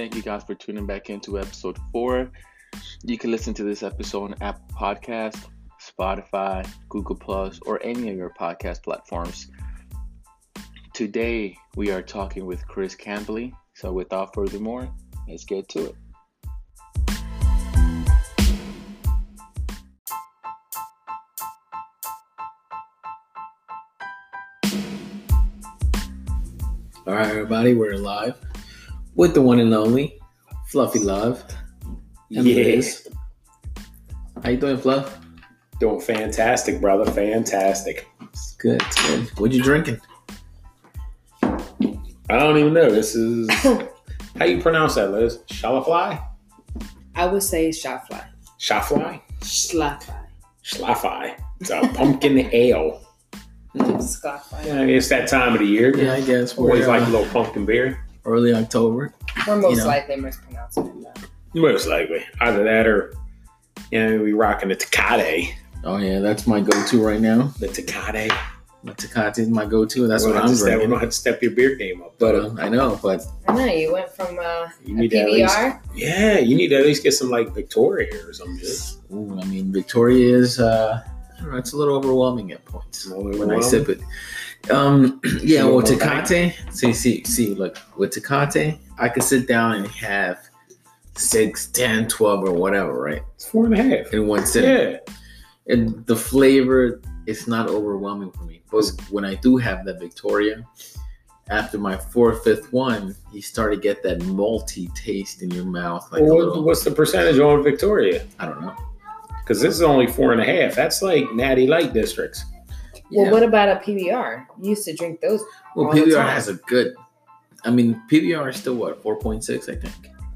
Thank you guys for tuning back into episode four. You can listen to this episode on Apple Podcast, Spotify, Google Plus, or any of your podcast platforms. Today we are talking with Chris Campli. So without further more, let's get to it. All right, everybody, we're live with the one and only Fluffy Love. And Yeah. Liz. How you doing, Fluff? Doing fantastic, brother. Fantastic. It's good. It's good. What you drinking? I don't even know. This is how you pronounce that, Liz? Shalafly? I would say shot fly. Shafly? Schlaf fly. Schlafly. It's a pumpkin ale. Schlaf. Yeah, it's that time of the year. Yeah, I guess we're Always like a uh, little pumpkin beer. Early October. We're most You know. likely mispronouncing it. though. Most likely. Either that or, you know, we rocking the Tecate. Oh yeah, that's my go-to right now. The Tecate. My Tecate is my go-to. That's We're what I'm have to step- We're drinking. going to have to step your beer game up. But But uh, I know, but I know you went from uh, you a need to at least, yeah, you need to at least get some like Victoria or something. ooh, I mean, Victoria is. Uh, I don't know, it's a little overwhelming at points A when I sip it. Um, yeah, You with want more Tecate, see, see, see, look, with Tecate, I could sit down and have six, ten, twelve, or whatever, right, It's four and a half. in one sitting. Yeah. And the flavor is not overwhelming for me. But when I do have that Victoria, after my fourth, fifth one, you start to get that malty taste in your mouth, like Well, little. what's the percentage on Victoria? I don't know. Because this is only four and a half. That's like Natty Light districts. Well, Yeah. what about a PBR? You used to drink those. Well, all the PBR time. has a good. I mean, PBR is still what four point six, I think.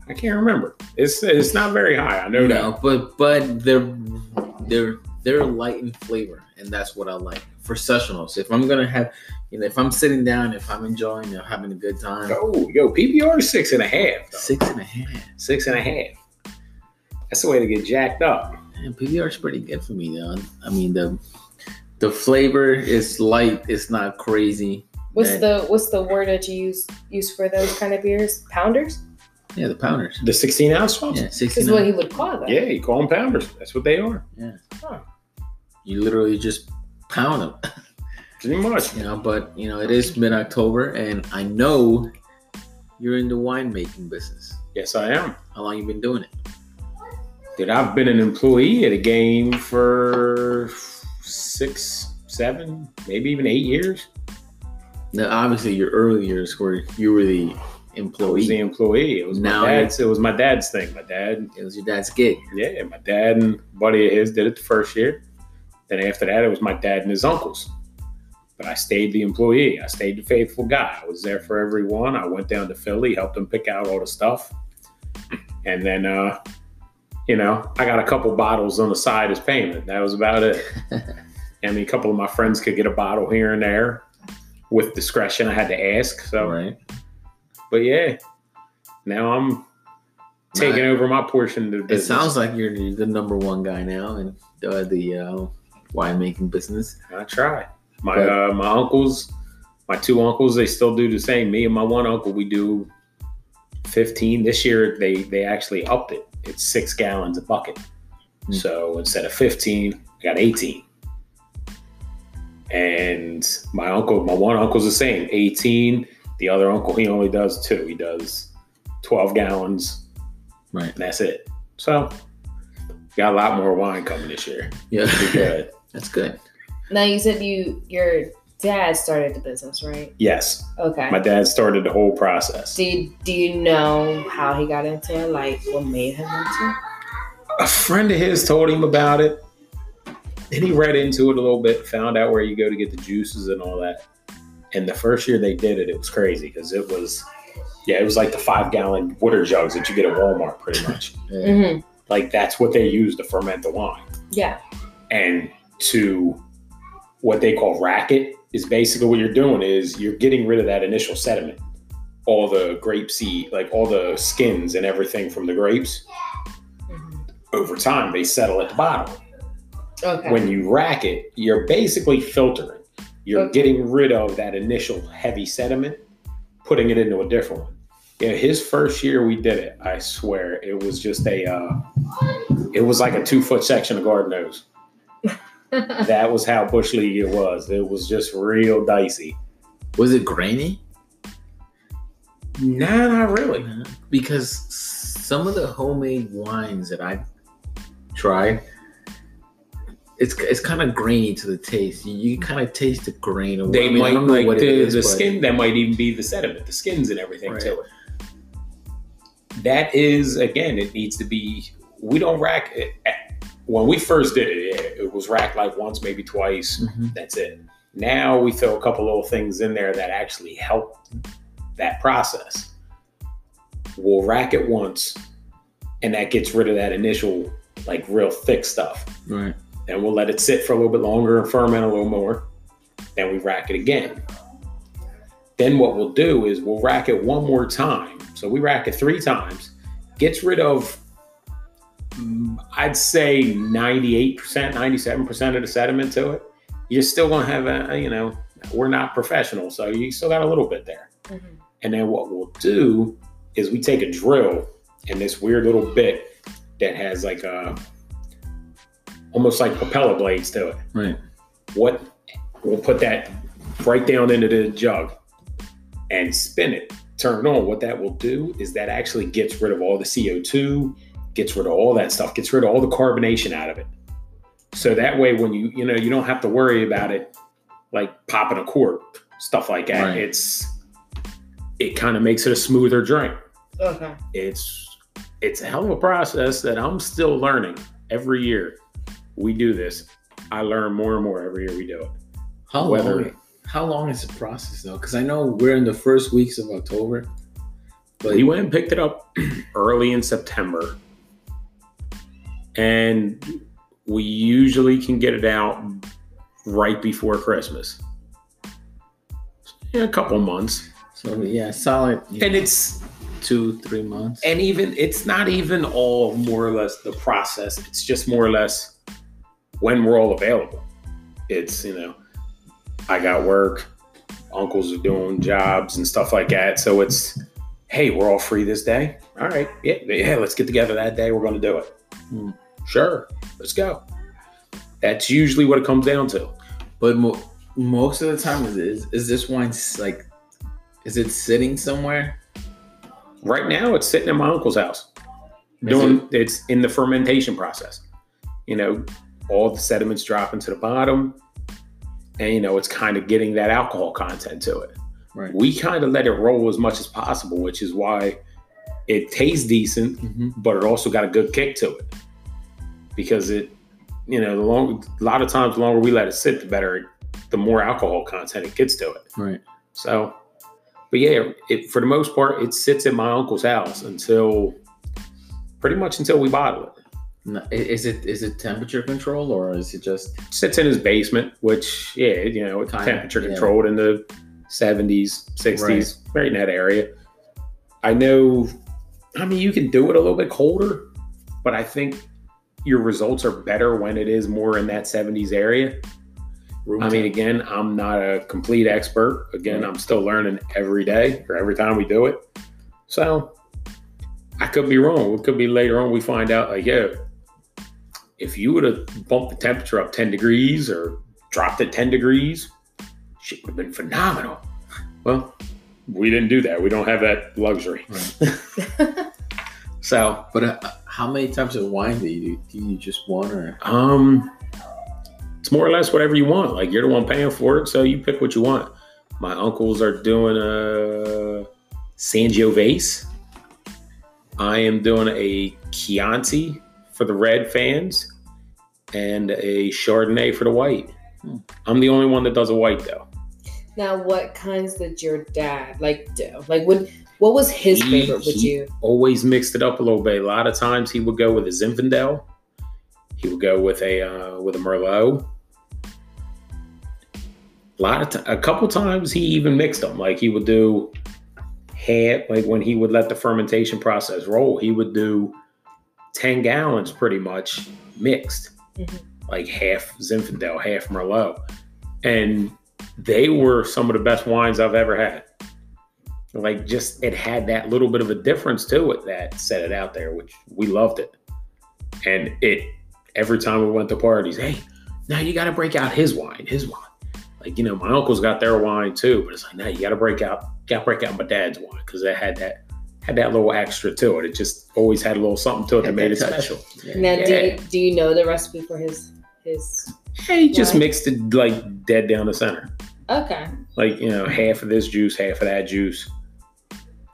I can't remember. It's it's not very high. I know No, that. but but they're they're they're light in flavor, and that's what I like for sessionals. If I'm gonna have, you know, if I'm sitting down, if I'm enjoying, you know, having a good time, Oh, yo, PBR is six and a half. Though. six and a half. Six and a half. That's the way to get jacked up. Man, PBR is pretty good for me, though. I mean the the flavor is light. It's not crazy. What's Man. the what's the word that you use use for those kind of beers? Pounders Yeah, the pounders. The 16 ounce ones? Yeah, is what he would call them. Yeah, you call them pounders. That's what they are. Yeah. You literally just pound them. Pretty much. you know but you know it is mid-october and i know you're in the winemaking business Yes, I am. how long you been doing it Dude, I've been an employee at a game for six, seven, maybe even eight years. now obviously your early years where you were the I was the employee employee. It was Now my dad's. It was my dad's thing. My dad it was your dad's gig Yeah, my dad and a buddy of his did it the first year. Then after that, it was my dad and his uncles. But I stayed the employee. I stayed the faithful guy. I was there for everyone. I went down to Philly, helped them pick out all the stuff. And then, uh, you know, I got a couple bottles on the side as payment. That was about it. I mean, a couple of my friends could get a bottle here and there with discretion. I had to ask. So, right but yeah, now I'm taking over my portion of the business. it sounds like you're the number one guy now in the, the uh, winemaking business I try. My But- uh, my uncles, my two uncles, they still do the same. Me and my one uncle, we do fifteen. This year, they they actually upped it. It's six gallons a bucket. Hmm. So instead of fifteen, I got eighteen. And my uncle, my one uncle's the same, eighteen. The other uncle, he only does two. He does twelve gallons, right and that's it. So got a lot more wine coming this year. yeah Pretty good. that's good Now you said you your dad started the business, right? yes. Okay. My dad started the whole process. do you, do you know how he got into it? Like what made him into it? A friend of his told him about it. Then he read into it a little bit, found out where you go to get the juices and all that. And the first year they did it, it was crazy because it was, yeah, it was like the five gallon water jugs that you get at Walmart pretty much. Mm-hmm. like that's what they use to ferment the wine. Yeah. And to what they call racket is basically what you're doing is you're getting rid of that initial sediment. All the grape seed, like all the skins and everything from the grapes, Mhm. over time they settle at the bottom. Okay. When you rack it, you're basically filtering. You're Okay. getting rid of that initial heavy sediment, putting it into a different one. Yeah, his first year we did it. I swear it was just a. Uh, it was like a two foot section of garden nose. that was how bush league it was. It was just real dicey. Was it grainy? Nah, not really. Because some of the homemade wines that I've tried, it's it's kind of grainy to the taste. You, you kind of taste the grain. Of They I mean, might like the, is, the skin. That might even be the sediment, the skins and everything Right. to it. That is again, it needs to be. We don't rack it. When we first did it, it, it was racked like once, maybe twice. Mhm. That's it. Now we throw a couple little things in there that actually help that process. We'll rack it once, and that gets rid of that initial, like real thick stuff. Right. Then we'll let it sit for a little bit longer and ferment a little more. Then we rack it again. Then what we'll do is we'll rack it one more time. So we rack it three times, gets rid of, I'd say 98%, 97% of the sediment to it. You're still going to have a, you know, we're not professional. So you still got a little bit there. Mhm. And then what we'll do is we take a drill and this weird little bit that has like a almost like propeller blades to it. Right. What we'll put that right down into the jug and spin it, turn it on. What that will do is that actually gets rid of all the CO2, gets rid of all that stuff, gets rid of all the carbonation out of it. So that way when you you know you don't have to worry about it like popping a cork, stuff like that. Right. It's it kind of makes it a smoother drink Okay. it's it's a hell of a process that I'm still learning every year. We do this. I learn more and more every year we do it. How Whether- long? How long is the process though? Because I know we're in the first weeks of October. But we went and picked it up early in September, and we usually can get it out right before Christmas. In a couple months, so yeah, solid. you and it's two, three months. and even it's not even all more or less the process it's just more or less when we're all available it's you know i got work uncles are doing jobs and stuff like that so it's hey we're all free this day all right yeah, yeah let's get together that day we're going to do it Hmm. Sure let's go that's usually what it comes down to But mo- most of the time, is, is is this wine like? Is it sitting somewhere? right now it's sitting in my uncle's house Is doing it's in the fermentation process you know all the sediments dropping to the bottom and you know it's kind of getting that alcohol content to it Right. we kind of let it roll as much as possible which is why it tastes decent Mm-hmm. but it also got a good kick to it because it you know the long a lot of times the longer we let it sit the better the more alcohol content it gets to it Right. so, but yeah, it, for the most part, it sits at my uncle's house until pretty much until we bottle it. No, is it is it temperature control or is it just It sits in his basement, which yeah, you know, it's Kinda, temperature yeah. controlled in the seventies, sixties, right in that area. I know. I mean, you can do it a little bit colder, but I think your results are better when it is more in that seventies area. room I mean, again, I'm not a complete expert. Again, Right. I'm still learning every day or every time we do it. So I could be wrong. It could be later on we find out, like, yeah, if you would have bumped the temperature up 10 degrees or dropped it 10 degrees, shit would have been phenomenal. Well, we didn't do that. We don't have that luxury. Right. So, But uh, how many types of wine do you do? Do you just one or? Um, it's more or less whatever you want. Like you're the one paying for it, so you pick what you want. My uncles are doing a Sangiovese. I am doing a Chianti for the red fans, and a Chardonnay for the white. Hmm. I'm the only one that does a white though. Now, what kinds did your dad like do? Like, what what was his He- favorite? Would he you? Always mixed it up a little bit. A lot of times he would go with a Zinfandel. He would go with a uh, with a Merlot. A lot of ti- a couple times he even mixed them. Like he would do half. Like when he would let the fermentation process roll, he would do ten gallons pretty much mixed, Mhm. like half Zinfandel, half Merlot, and they were some of the best wines I've ever had. Like just it had that little bit of a difference to it that set it out there, which we loved it. And it every time we went to parties, hey, now you got to break out his wine, his wine. Like you know, my uncles got their wine too, but it's like now you got to break out, got to break out my dad's wine because it had that had that little extra to it. It just always had a little something to it that made it touch. special. Now, do you, do you know the recipe for his his? Hey, just Wine? mixed it like dead down the center. Okay. like you know half of this juice half of that juice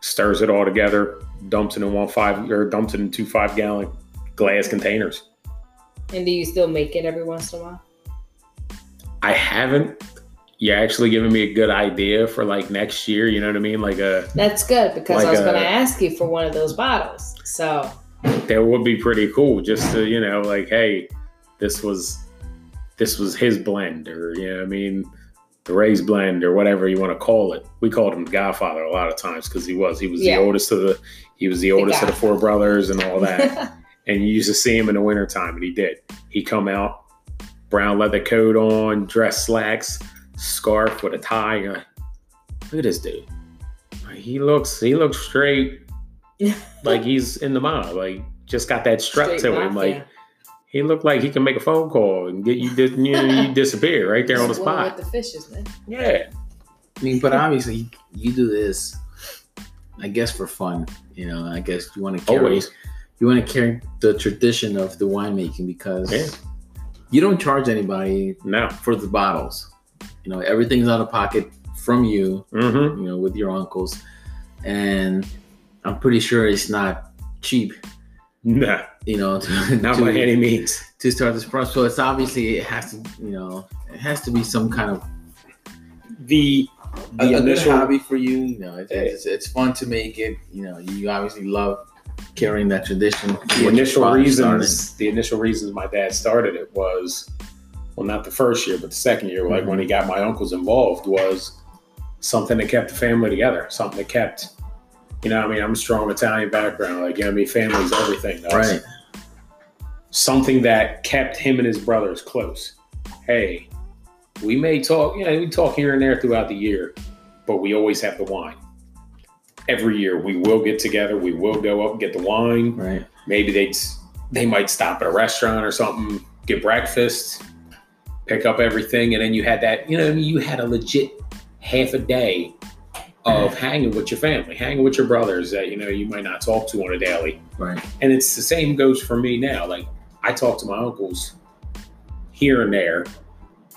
stirs it all together dumps it in one five or dumps it in two five gallon glass containers And do you still make it every once in a while? i haven't you're actually giving me a good idea for like next year you know what i mean like a That's good because Like I was going to ask you for one of those bottles. So that would be pretty cool just to you know like hey this was this was his blend or you know what i mean the Ray's blend or whatever you want to call it. We called him Godfather a lot of times because he was. He was Yeah. the oldest of the he was the oldest of the four brothers and all that. and you used to see him in the wintertime, and he did. He come out, brown leather coat on, dress slacks, scarf with a tie. Like, Look at this dude. Like, He looks he looks straight, like he's in the mob. Like just got that strut Straight to him. Like he looked like he can make a phone call and get you. Di- you, know, you disappear right there on the spot. with the fishes, man. Yeah, I mean, but obviously you do this, I guess, for fun. You know, I guess you want to carry always. you want to carry the tradition of the winemaking because Yeah. you don't charge anybody No. for the bottles. You know, everything's out of pocket from you. Mm-hmm. You know, with your uncles, and I'm pretty sure it's not cheap. Nah, You know, to, not to, by any means. to start this process. So it's obviously it has to, you know, it has to be some kind of The the initial hobby for you. You know, it's, it's, it's fun to make it. You know, you obviously love carrying that tradition. the initial reasons the initial reasons my dad started it was well not the first year but the second year like Mhm. when he got my uncles involved was something that kept the family together something that kept you know i mean i'm a strong italian background like you know i mean family's everything. That's Right. something that kept him and his brothers close hey we may talk you know we talk here and there throughout the year but we always have the wine every year we will get together we will go up and get the wine Right. maybe they'd they might stop at a restaurant or something, get breakfast, pick up everything, and then you had that, you know, I mean, you had a legit half a day of hanging with your family, hanging with your brothers that you know you might not talk to on a daily. Right. And it's the same goes for me now. Like I talk to my uncles here and there,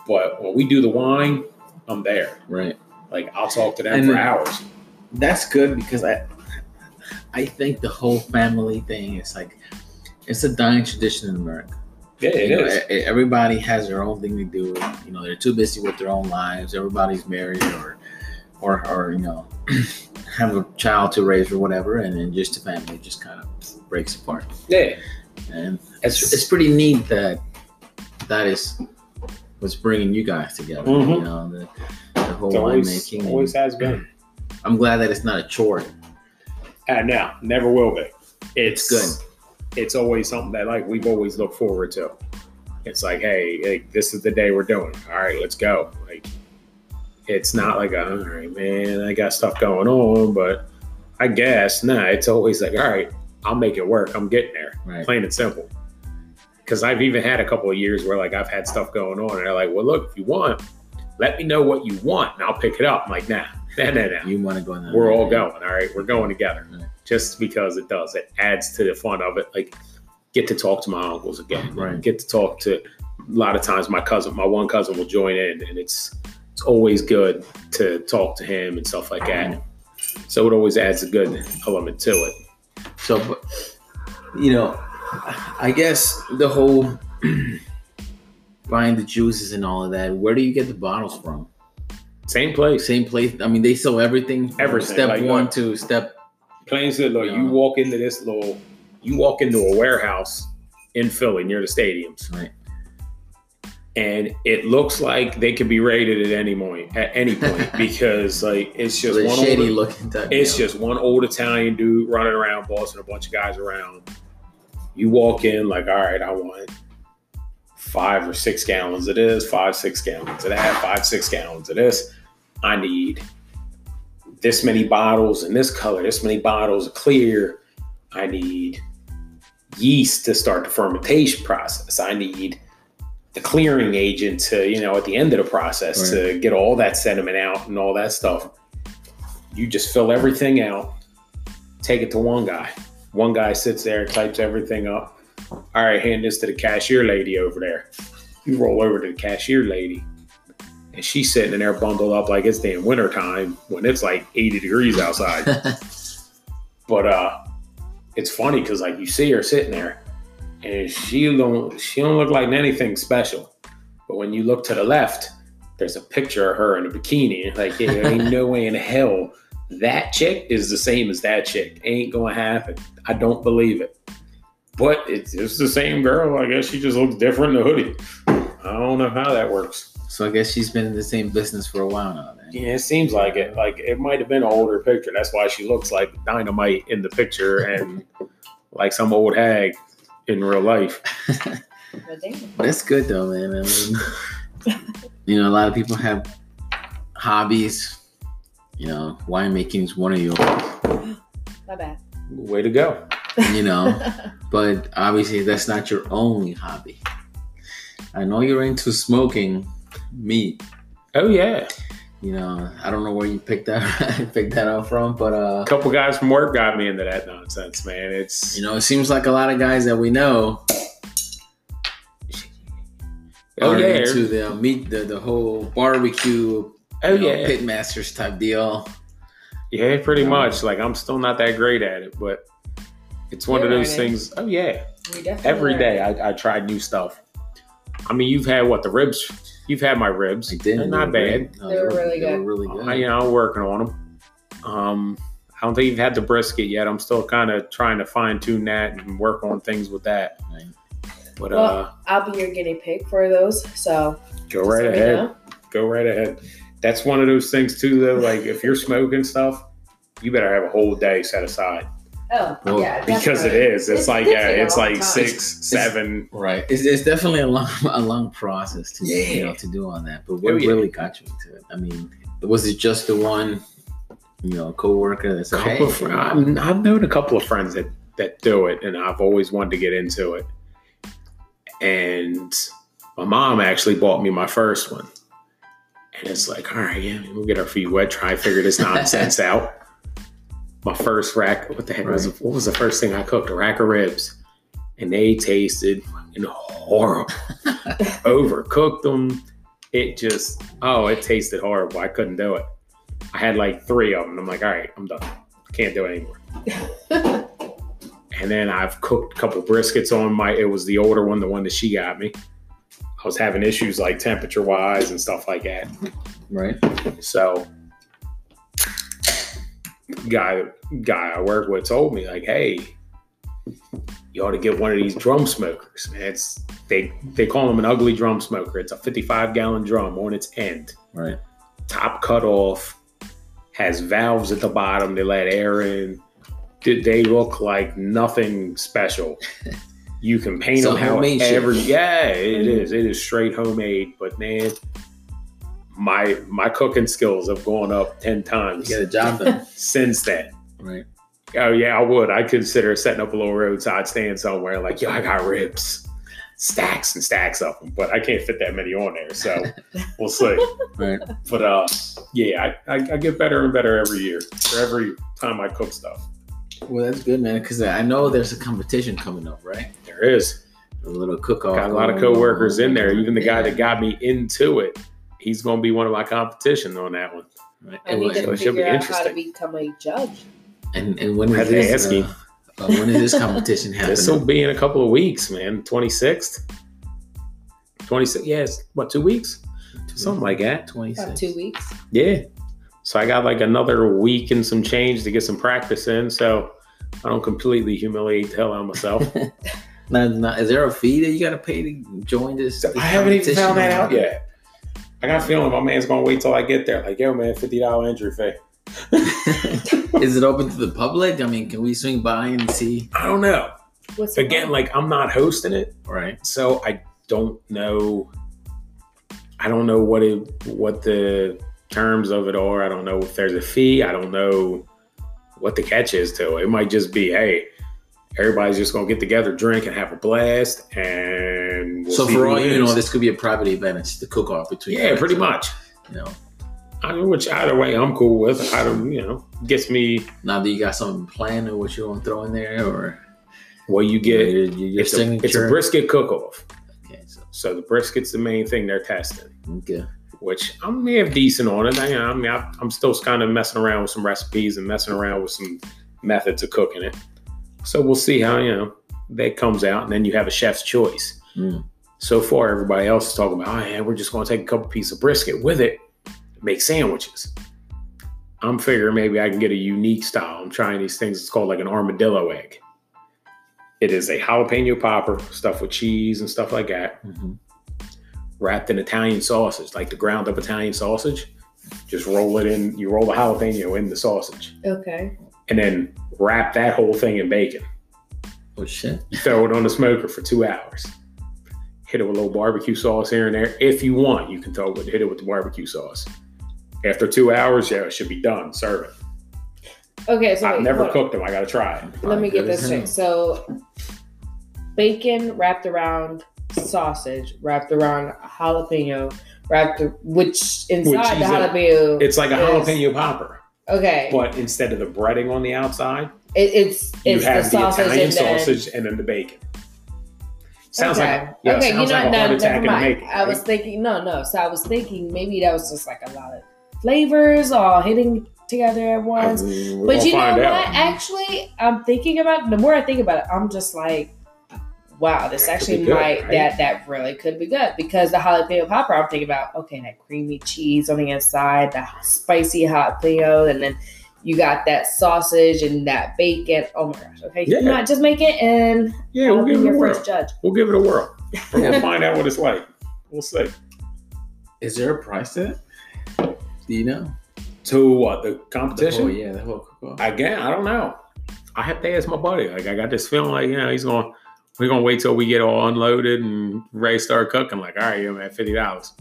but when we do the wine, I'm there. Right. Like I'll talk to them And for hours. That's good because I, I think the whole family thing is like, it's a dying tradition in America. Yeah, it You know, is. e- everybody has their own thing to do. You know, they're too busy with their own lives. Everybody's married or, or, or you know, have a child to raise or whatever, and then just the family just kind of breaks apart. Yeah, And it's, it's, pretty neat that that is what's bringing you guys together. Mhm. You know, the, the whole always, winemaking. always has been. I'm glad that it's not a chore. And now, never will be. It's, It's It's always something that like we've always looked forward to. It's like, hey, hey, this is the day we're doing. All right, let's go. Like, it's not like, all right, man, I got stuff going on, but I guess nah. It's always like, all right, I'll make it work. I'm getting there. Right. Plain and simple. Because I've even had a couple of years where like I've had stuff going on, and they're like, well, look, if you want, let me know what you want, and I'll pick it up. I'm like, nah, nah, nah, nah You want to go we're all going. All right, we're going together. Right. Just because it does, it adds to the fun of it. Like, get to talk to my uncles again. Right. Get to talk to. A lot of times, my cousin, my one cousin, will join in, and it's it's always good to talk to him and stuff like that. So it always adds a good element to it. So, you know, I guess the whole buying the juices and all of that. Where do you get the bottles from? Same place. Same place. I mean, they sell everything. Everything, Step like, one uh, to step. Plain said, look, Yeah. you walk into this little, you walk into a warehouse in Philly near the stadiums. Right. And it looks like they could be raided at any point at any point because like it's just the one shady old, looking type. it's just one old Italian dude running around bossing a bunch of guys around. You walk in like, all right, I want five or six gallons of this, five, six gallons of that, five, six gallons of this. I need this many bottles in this color, this many bottles of clear. I need yeast to start the fermentation process. I need the clearing agent to, you know, at the end of the process to get all that sediment out and all that stuff. You just fill everything out, take it to one guy. One guy sits there, types everything up. All right, hand this to the cashier lady over there. You roll over to the cashier lady, and she's sitting in there bundled up like it's damn winter time when it's like 80 degrees outside. but uh it's funny because like you see her sitting there and she don't she don't look like anything special. But when you look to the left, there's a picture of her in a bikini. Like, yeah, there ain't no way in hell that chick is the same as that chick. Ain't gonna happen. I don't believe it. But it's it's the same girl. I guess she just looks different in the hoodie. I don't know how that works. so I guess she's been in the same business for a while now. Then. Yeah, it seems like it. Like it might have been an older picture. That's why she looks like dynamite in the picture and like some old hag in real life. But damn. But it's good though, man. I mean, you know, a lot of people have hobbies. You know, winemaking is one of yours. My bad. Way to go. You know, but obviously that's not your only hobby. I know you're into smoking meat. Oh yeah. You know, I don't know where you picked that picked that up from, but uh, A couple guys from work got me into that nonsense, man. It's you know, it seems like a lot of guys that we know oh are yeah, into the meat, the the whole barbecue, oh you know, yeah, pit masters type deal. yeah. Pretty Um, much. Like I'm still not that great at it, but it's one of those learning. things. Oh yeah, We definitely every are. day I, I tried new stuff. I mean, you've had what the ribs? You've had my ribs. I did They're not bad. No, They were really They were good. really good. I, you know, I'm working on them. Um, I don't think you've had the brisket yet. I'm still kind of trying to fine tune that and work on things with that. Right. But Well, uh, I'll be your guinea pig for those. So go right ahead. know. Go right ahead. That's one of those things too, though. Like if you're smoking stuff, you better have a whole day set aside Oh, Well, yeah. because it definitely. is. It's, like yeah, definitely it's like time. six, seven. Right. It's, it's definitely a long a long process to you know to do on that. But oh, what Oh, yeah. really got you into it? I mean, was it just the one, you know, coworker that's said, couple "Hey, of fr- I'm- I've known a couple of friends that that do it, and I've always wanted to get into it. And my mom actually bought me my first one, and it's like, all right, yeah, we'll get our feet wet, try and figure this nonsense out. My first rack, what the heck was? What was the first thing I cooked? A rack of ribs, and they tasted fucking horrible. Overcooked them. It just, oh, it tasted horrible. I couldn't do it. I had like three of them. I'm like, all right, I'm done. Can't do it anymore. and then I've cooked a couple briskets on my. It was the older one, the one that she got me. I was having issues like temperature wise and stuff like that. right? So, guy guy I work with told me like, hey, you ought to get one of these drum smokers. Man, it's they they call them an ugly drum smoker. It's a 55 gallon drum on its end Right. top cut off, has valves at the bottom to let air in. Did they look like nothing special? You can paint them homemade shit. however. Yeah, it mm-hmm. is. It is straight homemade. But man, my my cooking skills have gone up ten You times get a job done. since then. right. Oh yeah, I would. I consider setting up a little roadside stand somewhere. Like, yo, I got ribs, stacks and stacks of them, but I can't fit that many on there. So we'll see. Right. But uh, yeah, I, I, I get better and better every year. For every time I cook stuff, Well, that's good, man. Because I know there's a competition coming up, right? there is. A little cook-off. Got a lot of going on. coworkers in there. Even the guy Yeah. that got me into it, he's going to be one of my competition on that one. Right. I And, need when- to it should be figure out how to interesting. become a judge. and, and when I is had to this? ask. Uh, uh, when is this competition happening? This will be in a couple of weeks, man. Twenty sixth, twenty six. Yes, what two weeks? Something like that. Twenty-six. Two weeks. Yeah. So I got like another week and some change to get some practice in. So I don't completely humiliate the hell out of myself. Now, now, is there a fee that you got to pay to join this? this I haven't even competition found that out yet. I got a feeling my man's gonna wait till I get there. Like, yo, man, fifty dollar entry fee. is it open to the public? I mean, can we swing by and see? I don't know. What's Again, like I'm not hosting it, Right. so I don't know. I don't know what it what the terms of it are. I don't know if there's a fee. I don't know what the catch is to it. It might just be, hey, everybody's just gonna get together, drink, and have a blast. And we'll so for all you know, this could be a private event. It's the cook off between. yeah, pretty much. You know, I know which either way I'm cool with. I don't, you know, gets me now that you got something planned or what you want to throw in there or what you get. your, your It's a, it's a brisket cook off. Okay, so So the brisket's the main thing they're testing. okay. which I may have decent on it. I, I mean, I, I'm still kind of messing around with some recipes and messing around with some methods of cooking it. So we'll see how you know that comes out, and then you have a chef's choice. Mm. So far, everybody else is talking about, oh yeah, we're just going to take a couple pieces of brisket with it, make sandwiches. I'm figuring maybe I can get a unique style. I'm trying these things. It's called like an armadillo egg. It is a jalapeno popper stuffed with cheese and stuff like that Mhm. wrapped in Italian sausage, like the ground up Italian sausage. Just roll it in, you roll the jalapeno in the sausage, Okay. and then wrap that whole thing in bacon. Oh shit. You throw it on the smoker for two hours. Hit it with a little barbecue sauce here and there. If you want, you can throw it, hit it with the barbecue sauce. After two hours, yeah, it should be done. Serve it. Okay. So I've wait, never hold on. cooked them. I gotta try it. Let me get this as straight. So, bacon wrapped around sausage, wrapped around jalapeno, wrapped which inside the cheese in jalapeno. It's like a Yes. jalapeno popper, okay. but instead of the breading on the outside, It, it's you it's have the, sausage Italian and then, sausage and then the bacon. Sounds okay. like yeah, okay, sounds you know, like a no, attack never in mind. making. I was thinking, no, no. So I was thinking maybe that was just like a lot of flavors all hitting together at once. We're But you know find what? out. Actually, I'm thinking about the more I think about it, I'm just like, wow, this That actually good, might right? that that really could be good because the jalapeno popper. I'm thinking about okay, that creamy cheese on the inside, the spicy jalapeno, and then you got that sausage and that bacon. Oh my gosh! Okay, Yeah. you know what? Just make it and Yeah, we'll give it a your whirl. first judge. We'll give it a whirl. We're gonna find out what it's like. We'll see. Is there a price to it? Do you know? To what the The competition? whole, yeah, the whole cook off. Again, I don't know. I have to ask my buddy. Like I got this feeling like you know he's going. We're gonna wait till we get all unloaded and ready to start cooking. Like, all right, yeah, man, fifty dollars.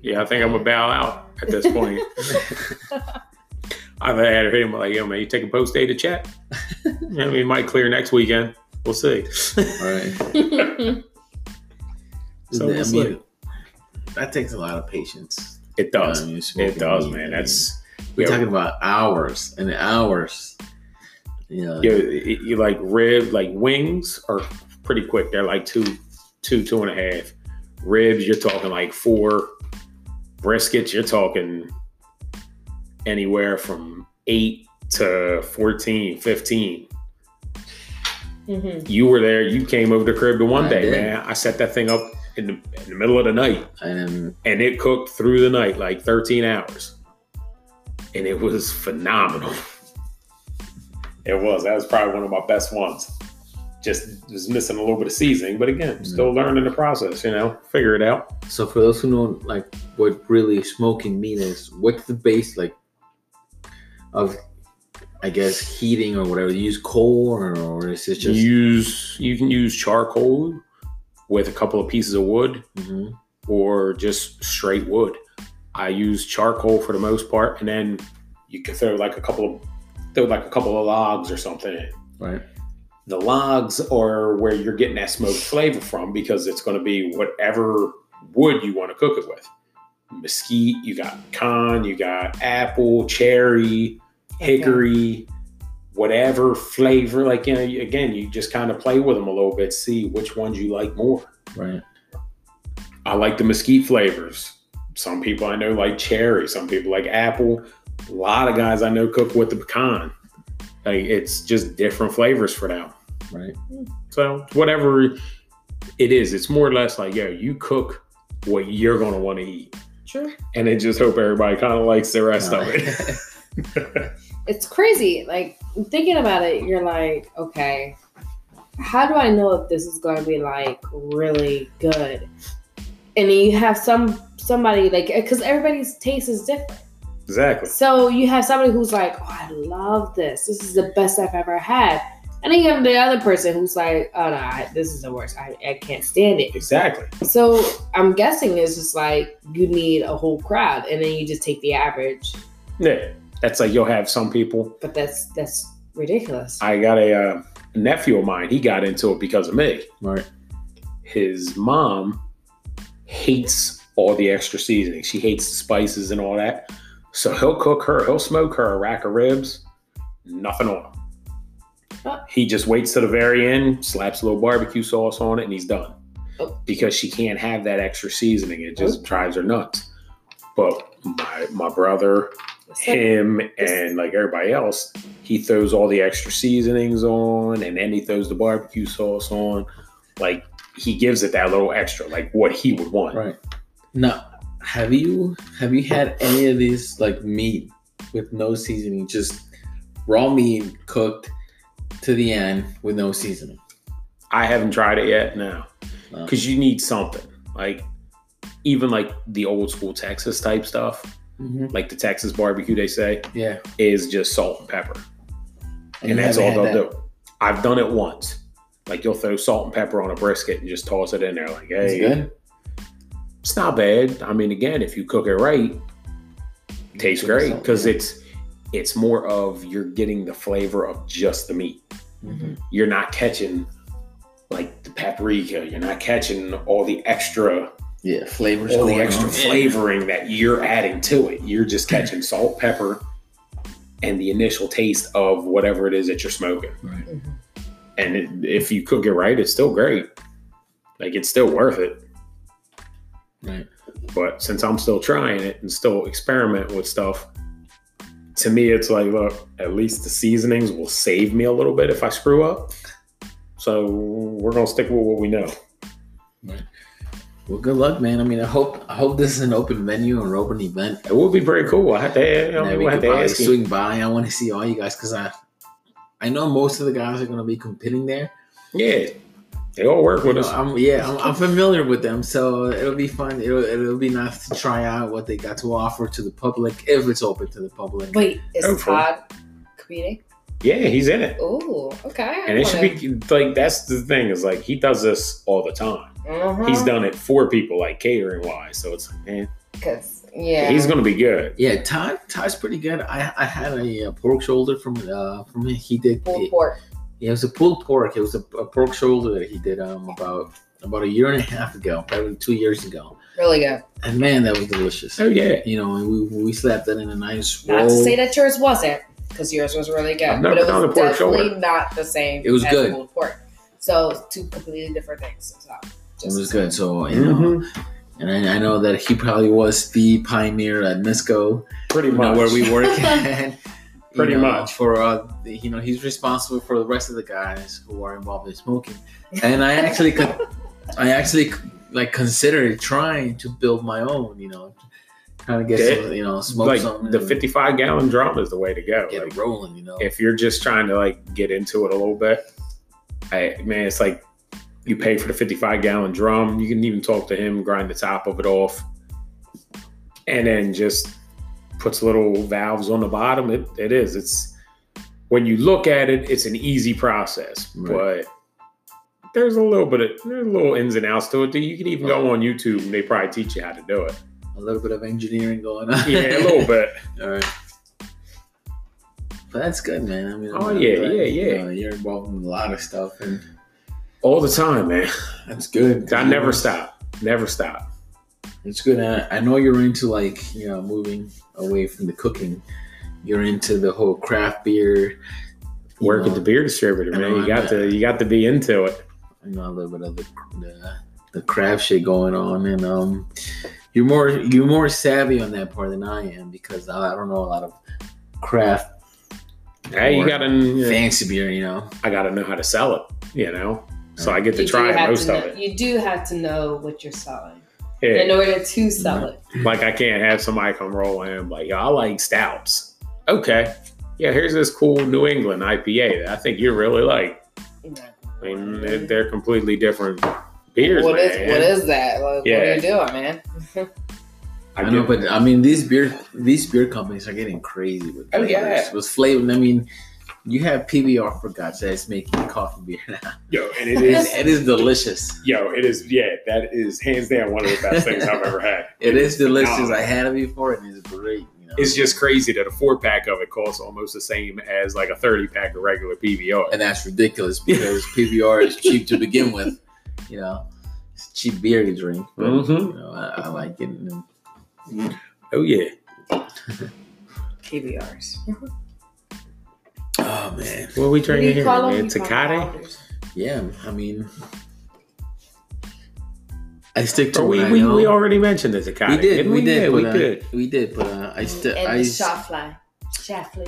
Yeah, I think I'm gonna bow out at this point. I've had him like, yo, man, you take a post day to chat. I mean, it might clear next weekend. We'll see. All right. So I we'll see. mean, that takes a lot of patience. It does. I mean, It does, man. That's we're yeah. talking about hours and hours. Know, you, you like rib like wings are pretty quick. They're like two, two, two and a half. Ribs, you're talking like four. Briskets, you're talking anywhere from eight to 14, 15. Mhm. You were there. You came over to crib the one I day, did. man. I set that thing up in the, in the middle of the night, and and it cooked through the night, like 13 hours, and it was phenomenal. It was. That was probably one of my best ones. Just was missing a little bit of seasoning, but again, still learning the process. You know, figure it out. so for those who know like what really smoking meat is, what's the base like of I guess heating or whatever? You use coal or, or is it just use you can use charcoal with a couple of pieces of wood, Mhm. or just straight wood. I use charcoal for the most part, and then you can throw like a couple of throw like a couple of logs or something in. right? The logs are where you're getting that smoked flavor from because it's going to be whatever wood you want to cook it with. Mesquite, you got pecan, you got apple, cherry, hickory, whatever flavor. Like you know, again, you just kind of play with them a little bit, see which ones you like more. Right. I like the mesquite flavors. Some people I know like cherry. Some people like apple. A lot of guys I know cook with the pecan. Like it's just different flavors for them. Right. Hmm. So whatever it is, it's more or less like, yo, you cook what you're gonna want to eat, True. and then just hope everybody kind of likes the rest of it. it's crazy. Like thinking about it, you're like, okay, how do I know if this is going to be like really good? And you have some somebody like because everybody's taste is different. Exactly. So you have somebody who's like, oh, I love this. This is the best I've ever had. And then you have the other person who's like, oh no, I, this is the worst. I, I can't stand it. Exactly. So I'm guessing it's just like you need a whole crowd, and then you just take the average. Yeah. That's like you'll have some people. But that's that's ridiculous. I got a uh, nephew of mine. He got into it because of me. Right. His mom hates all the extra seasoning. She hates the spices and all that. So he'll cook her, he'll smoke her a rack of ribs, nothing on them. Oh. He just waits to the very end, slaps a little barbecue sauce on it, and he's done. Oh. Because she can't have that extra seasoning. It just Oh. drives her nuts. But my my brother, him, and like everybody else, he throws all the extra seasonings on, and then he throws the barbecue sauce on. Like he gives it that little extra, like what he would want. Right. Now, have you have you had any of these like meat with no seasoning, just raw meat cooked to the end with no seasoning? I haven't tried it yet, no, No. because you need something like even like the old school Texas type stuff, Mm-hmm. like the Texas barbecue. They say Yeah, is just salt and pepper, and, you that's all they'll had do. I've done it once. Like you'll throw salt and pepper on a brisket and just toss it in there. Like, that. Hey. It's not bad. I mean, again, if you cook it right, it tastes great because yeah. it's it's more of you're getting the flavor of just the meat. Mhm. You're not catching like the paprika. You're not catching all the extra Yeah, flavors. all the extra on. flavoring that you're adding to it. You're just catching salt, pepper, and the initial taste of whatever it is that you're smoking. Right. And it, if you cook it right, it's still great. Like it's still worth it. Right. But since I'm still trying it and still experiment with stuff, to me, it's like, look, at least the seasonings will save me a little bit if I screw up. So we're gonna stick with what we know. Well, good luck, man. I mean, I hope I hope this is an open venue or open event. It would be pretty cool. I have to, And we we'll have to ask you. swing by. I want to see all you guys because I I know most of the guys are going to be competing there. Yeah, they all work You with know, us. I'm, yeah, I'm, I'm familiar with them, so it'll be fun. It'll, it'll be nice to try out what they got to offer to the public if it's open to the public. Wait, is Hopefully. Todd competing? Yeah, he's in it, Oh, okay. and it should be like that's the thing is like he does this all the time. Uh-huh. He's done it for people like catering wise, so it's like, man, because yeah, he's gonna be good. Yeah, Todd Todd's pretty good. I I had a, uh pork shoulder from uh from him. He did. pulled It, pork. It was a pulled pork. It was a, a pork shoulder that he did um about about a year and a half ago, probably two years ago. Really good. And man, that was delicious. Oh yeah, You know, and we we slapped that in a nice Not roll. to say that yours wasn't, because yours was really good, I've never but it was pork definitely shoulder. not the same. It was as good. pulled pork. So two completely different things. So, it was good. So you know, Mhm. and I, I know that he probably was the pioneer at Nisco, pretty you know, much where we work at. You Pretty know, much. for uh, you know, he's responsible for the rest of the guys who are involved in smoking. And I actually, could I actually like considered trying to build my own. You know, trying to get some, you know, smoke like something, the 55 gallon drum is the way to go. get Like, it rolling. You know, if you're just trying to like get into it a little bit, I man, it's like you pay for the 55 gallon drum. You can even talk to him, grind the top of it off, and then just puts little valves on the bottom. It, it is. It's when you look at it, it's an easy process, Right. but there's a little bit of there's a little ins and outs to it. You can even go on YouTube and they probably teach you how to do it. a little bit of engineering going on. Yeah, a little bit. All right. But that's good, man. I mean, Oh, I'm yeah, glad, yeah, you yeah. know, you're involved in a lot of stuff, and All the time, man. that's good. I never stop. Never stop. It's good. I, I know you're into like you know moving away from the cooking. You're into the whole craft beer. Work know, at the beer distributor, I man. know, You got to you got to be into it. you know a little bit of the the, the craft shit going on, and um, you're more you're more savvy on that part than I am because I, I don't know a lot of craft Hey, you gotta. yeah, fancy beer. You know, I gotta know how to sell it. You know, so I get to You try most to of it. You do have to know what you're selling in Yeah, order to sell it. like I can't have somebody come roll in like, "Yo, I like stouts. Okay, yeah, here's this cool New England IPA that I think you really like. I mean, they're, they're completely different beers, What man. is what is that? Like, What are you doing, man? I, know, but I mean these beer these beer companies are getting crazy with Oh, flavors. yeah. with flavor. I mean, You have PBR for God's sake. It's making coffee beer now. Yo, and it It is. is, it is delicious. Yo, it is. Yeah, that is hands down one of the best things I've ever had. It is delicious. phenomenal. I had it before, and it's great. You know? It's just crazy that a four pack of it costs almost the same as like a thirty pack of regular PBR. and that's ridiculous because PBR is cheap to begin with. You know, it's cheap beer to drink. But, Mhm. you know, I, I like it. And, Oh yeah. PBRs. Oh man, What are we What do drinking you here, call 'em? man? You call 'em Tecate. powders. yeah. I mean, I stick to we, we, we already mentioned the Tecate. we did, didn't we did, Yeah, but, we uh, did. we did. But uh, I still, I, the shot fly. Shaftly.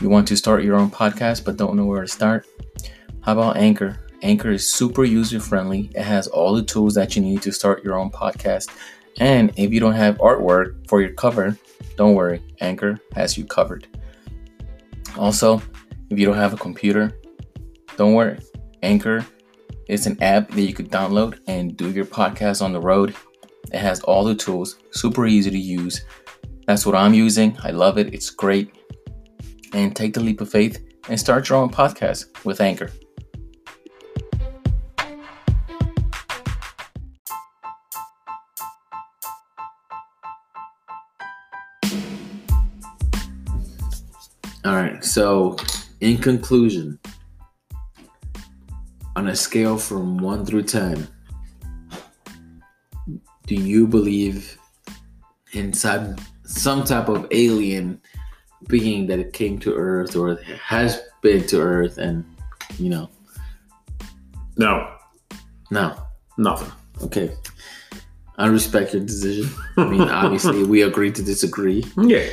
You want to start your own podcast but don't know where to start? How about Anchor? Anchor is super user friendly. It has all the tools that you need to start your own podcast. And if you don't have artwork for your cover, don't worry, Anchor has you covered. Also, if you don't have a computer, don't worry. Anchor is an app that you could download and do your podcast on the road. It has all the tools, super easy to use. That's what I'm using. I love it. It's great and take the leap of faith and start your own podcast with Anchor. So, in conclusion, on a scale from one through ten, do you believe in some some type of alien being that came to Earth or has been to Earth, and you know, No, no, nothing. okay. I respect your decision. I mean, obviously, we agree to disagree. Yeah,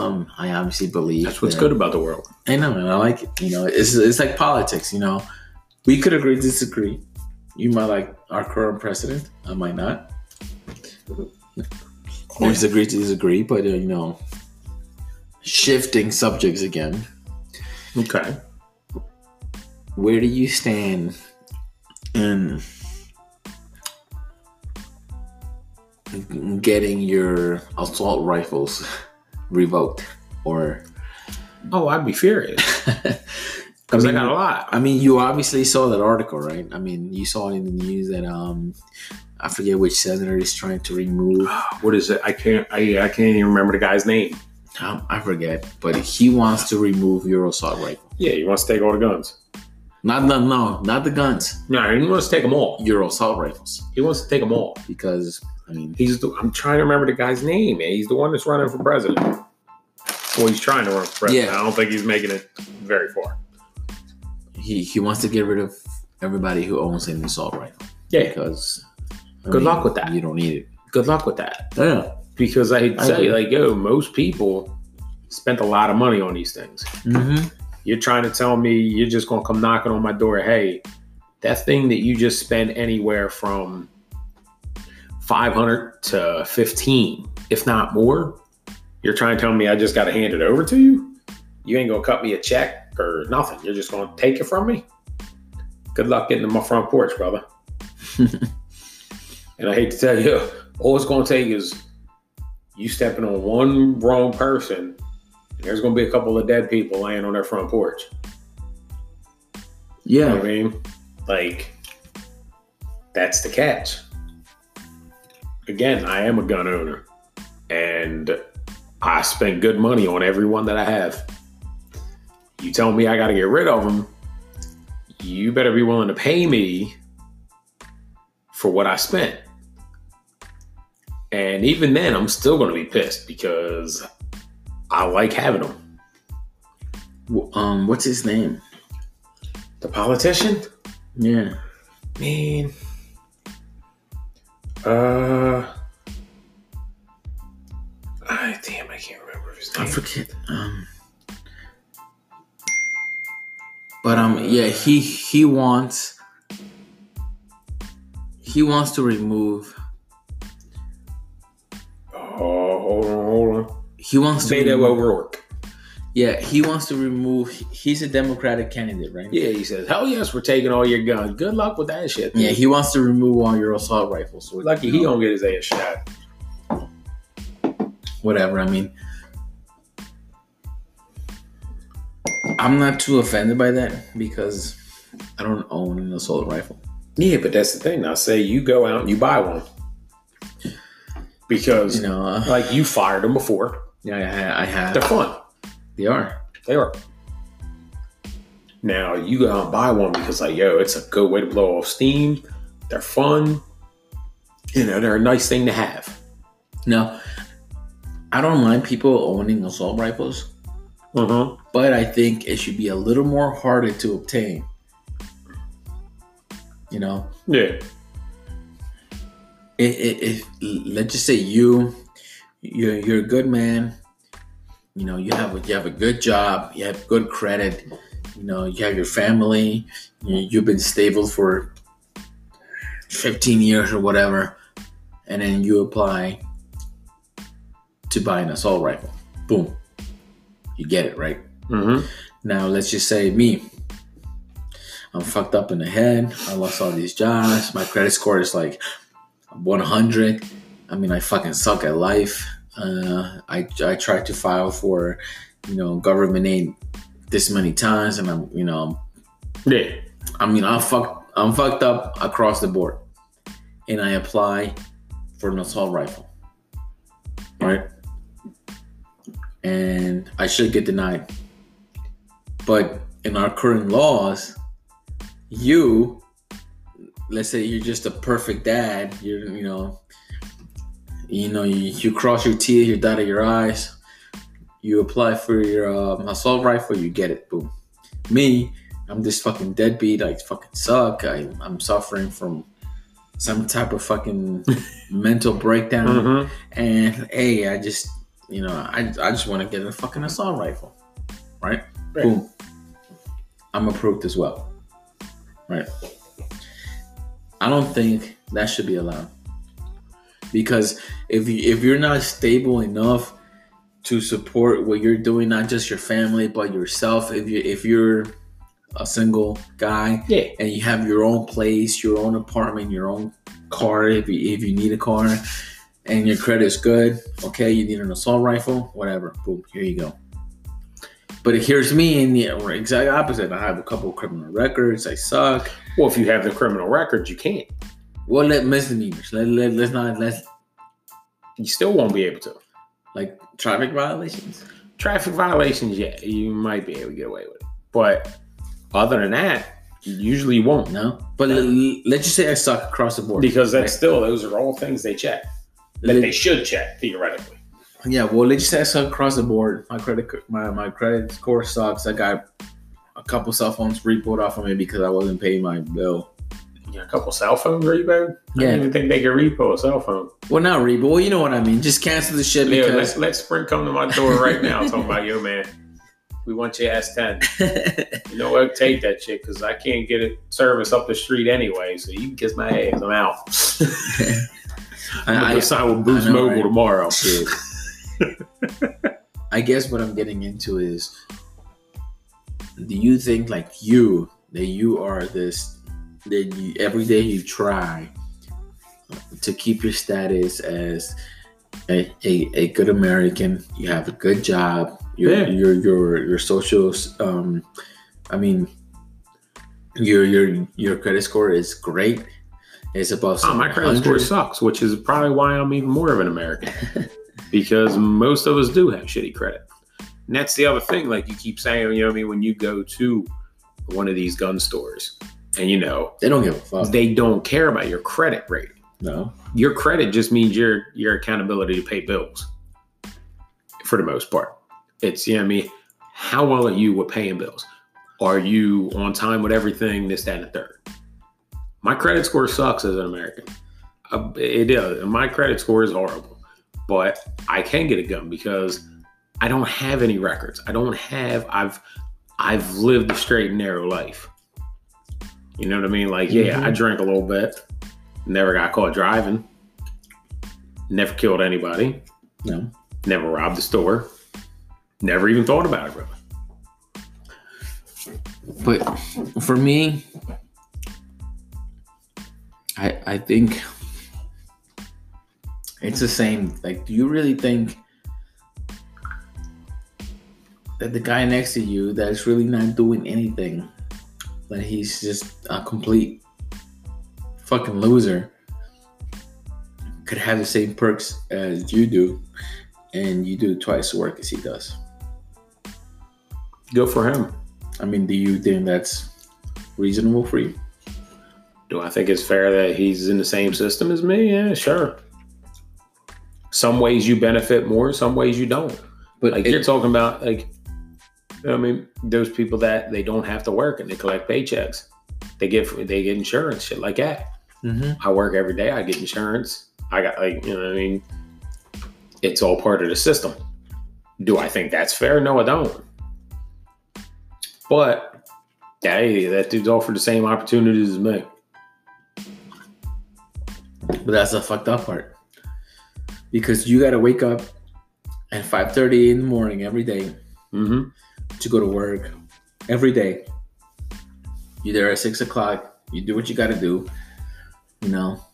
Um, I obviously believe that's what's that- good about the world. I know, and I like it. You know, it's it's like politics. You know, we could agree to disagree. You might like our current president. I might not. We just agree to disagree, but uh, you know, shifting subjects again. Okay. Where do you stand in getting your assault rifles revoked or? Oh, I'd be furious because I, got a lot. I mean, you obviously saw that article, right? I mean, you saw it in the news that um, I forget which senator is trying to remove. What is it? I can't. I I can't even remember the guy's name. Um, I forget, but he wants to remove your assault rifle. Yeah, he wants to take all the guns. Not the no, not the guns. No, he wants to take them all. Your assault rifles, He wants to take them all. because I mean, He's the. I'm trying to remember the guy's name. Man. He's the one that's running for president. Well, he's trying to run for president. Yeah. I don't think he's making it very far. he he wants to get rid of everybody who owns an assault rifle Yeah. because. I Good luck with that. You don't need it. Good luck with that. Yeah. Because I'd I say, agree. like, yo, most people spent a lot of money on these things. Mm-hmm. You're trying to tell me you're just gonna come knocking on my door, hey, that thing that you just spent anywhere from 500 to 15, if not more, you're trying to tell me I just gotta hand it over to you? You ain't gonna cut me a check or nothing. You're just gonna take it from me? Good luck getting to my front porch, brother. and I hate to tell you, all it's gonna take is you stepping on one wrong person and there's gonna be a couple of dead people laying on their front porch. You know Yeah. what I mean? Like, that's the catch. Again, I am a gun owner and I spend good money on everyone that I have. You tell me I got to get rid of them, you better be willing to pay me for what I spent. And even then, I'm still going to be pissed because I like having them. Um, what's his name? The politician? Yeah. Man. Uh. I damn, I can't remember his I forget. Um, but um, yeah, he he wants he wants to remove. Oh, hold on, hold on. He wants to. Beto remove- O'Rourke. Yeah, he wants to remove. He's a Democratic candidate, right? Yeah, he says, "Hell yes, we're taking all your guns. Good luck with that shit." Yeah, he wants to remove all your assault rifles. So, lucky he don't get his ass shot. whatever. I mean, I'm not too offended by that because I don't own an assault rifle. Yeah, but that's the thing. Now, say you go out and you buy one because, You know, uh, like, you fired them before. yeah, I, I have. They're fun. They are. They are. Now you go out and buy one because, like, yo, it's a good way to blow off steam. They're fun. You know, they're a nice thing to have. Now, I don't mind people owning assault rifles, Uh-huh. but I think it should be a little more harder to obtain. You know, Yeah. it, it, it, let's just say you, you're, you're a good man. You know, you have a, you have a good job. You have good credit. You know, you have your family. You, you've been stable for 15 years or whatever, and then you apply to buy an assault rifle. Boom, you get it right. Mm-hmm. Now let's just say me. I'm fucked up in the head. I lost all these jobs. My credit score is like 100. I mean, I fucking suck at life. Uh, I I tried to file for, you know, government aid this many times, and I'm you know, Yeah. I mean, I'm fucked. I'm fucked up across the board, and I apply for an assault rifle, right? And I should get denied, but in our current laws, you, let's say you're just a perfect dad. You're, you know, you know, you, you cross your T's, you dot your I's. You apply for your um, assault rifle, you get it. Boom. Me, I'm this fucking deadbeat. I fucking suck. I, I'm suffering from some type of fucking mental breakdown. Mm-hmm. And hey, I just, you know, I, I just want to get a fucking assault rifle. Right? Right. Boom. I'm approved as well. Right. I don't think that should be allowed. Because if you if you're not stable enough to support what you're doing, not just your family but yourself, if you if you're a single guy Yeah. and you have your own place, your own apartment, your own car, if you, if you need a car, and your credit is good, okay, you need an assault rifle, whatever, boom, here you go. But here's me in the exact opposite. I have a couple of criminal records. I suck. Well, if you have the criminal record, you can't. Well, let misdemeanors. Let, let, let's not let's You still won't be able to. like traffic violations. Traffic violations, yeah, you might be able to get away with it. But other than that, you usually won't. No, but let, let's just say I suck across the board. Because that's still, those are all things they check. That Let- they should check, theoretically. Yeah, well, let's just say I suck across the board. My credit, my my credit score sucks. I got a couple cell phones repoed off of me because I wasn't paying my bill. You got a couple cell phones repo? I Yeah. don't even think they could repo a cell phone. Well, not repo. Well, you know what I mean. Just cancel the shit Yeah, because let's, let Sprint come to my door right now talking about, yo, man, we want your S10. You know what? Take that shit because I can't get it service up the street anyway. So you can kiss my ass. I'm out. I'm I, I, to sign with Boost know, Mobile right? tomorrow. I guess what I'm getting into is do you think like you that you are this that you every day you try to keep your status as a, a, a good American, you have a good job, your Yeah. your your your social um I mean your your your credit score is great. It's above Oh, my credit score sucks, which is probably why I'm even more of an American. because most of us do have shitty credit. And that's the other thing, like you keep saying, you know what I mean, when you go to one of these gun stores and you know, They don't give a fuck. they don't care about your credit rating. no. Your credit just means your your accountability to pay bills. For the most part. It's you know what I mean, how well are you with paying bills? Are you on time with everything, this, that, and the third? My credit score sucks as an American. Uh, it does. My credit score is horrible. But I can get a gun because I don't have any records. I don't have I've I've lived a straight and narrow life. You know what I mean? Like, yeah, I mm-hmm. drank a little bit. Never got caught driving. Never killed anybody. No. Never robbed a store. Never even thought about it, really. But for me, I I think it's the same. Like, do you really think that the guy next to you that's really not doing anything, that he's just a complete fucking loser, could have the same perks as you do, and you do twice the work as he does? Good for him. I mean, do you think that's reasonable for you? Do I think it's fair that he's in the same system as me? Yeah, sure. Some ways you benefit more, some ways you don't. But Like it- you're talking about, like, I mean, those people that they don't have to work and they collect paychecks. They get they get insurance, shit like that. Mhm. I work every day. I get insurance. I got like you know what I mean. It's all part of the system. Do I think that's fair? No, I don't. But hey, that dude's offered the same opportunities as me. But that's the fucked up part. Because you gotta wake up at 5:30 in the morning every day Mm-hmm. To go to work. Every day. You're there at six o'clock, you do what you gotta do, you know.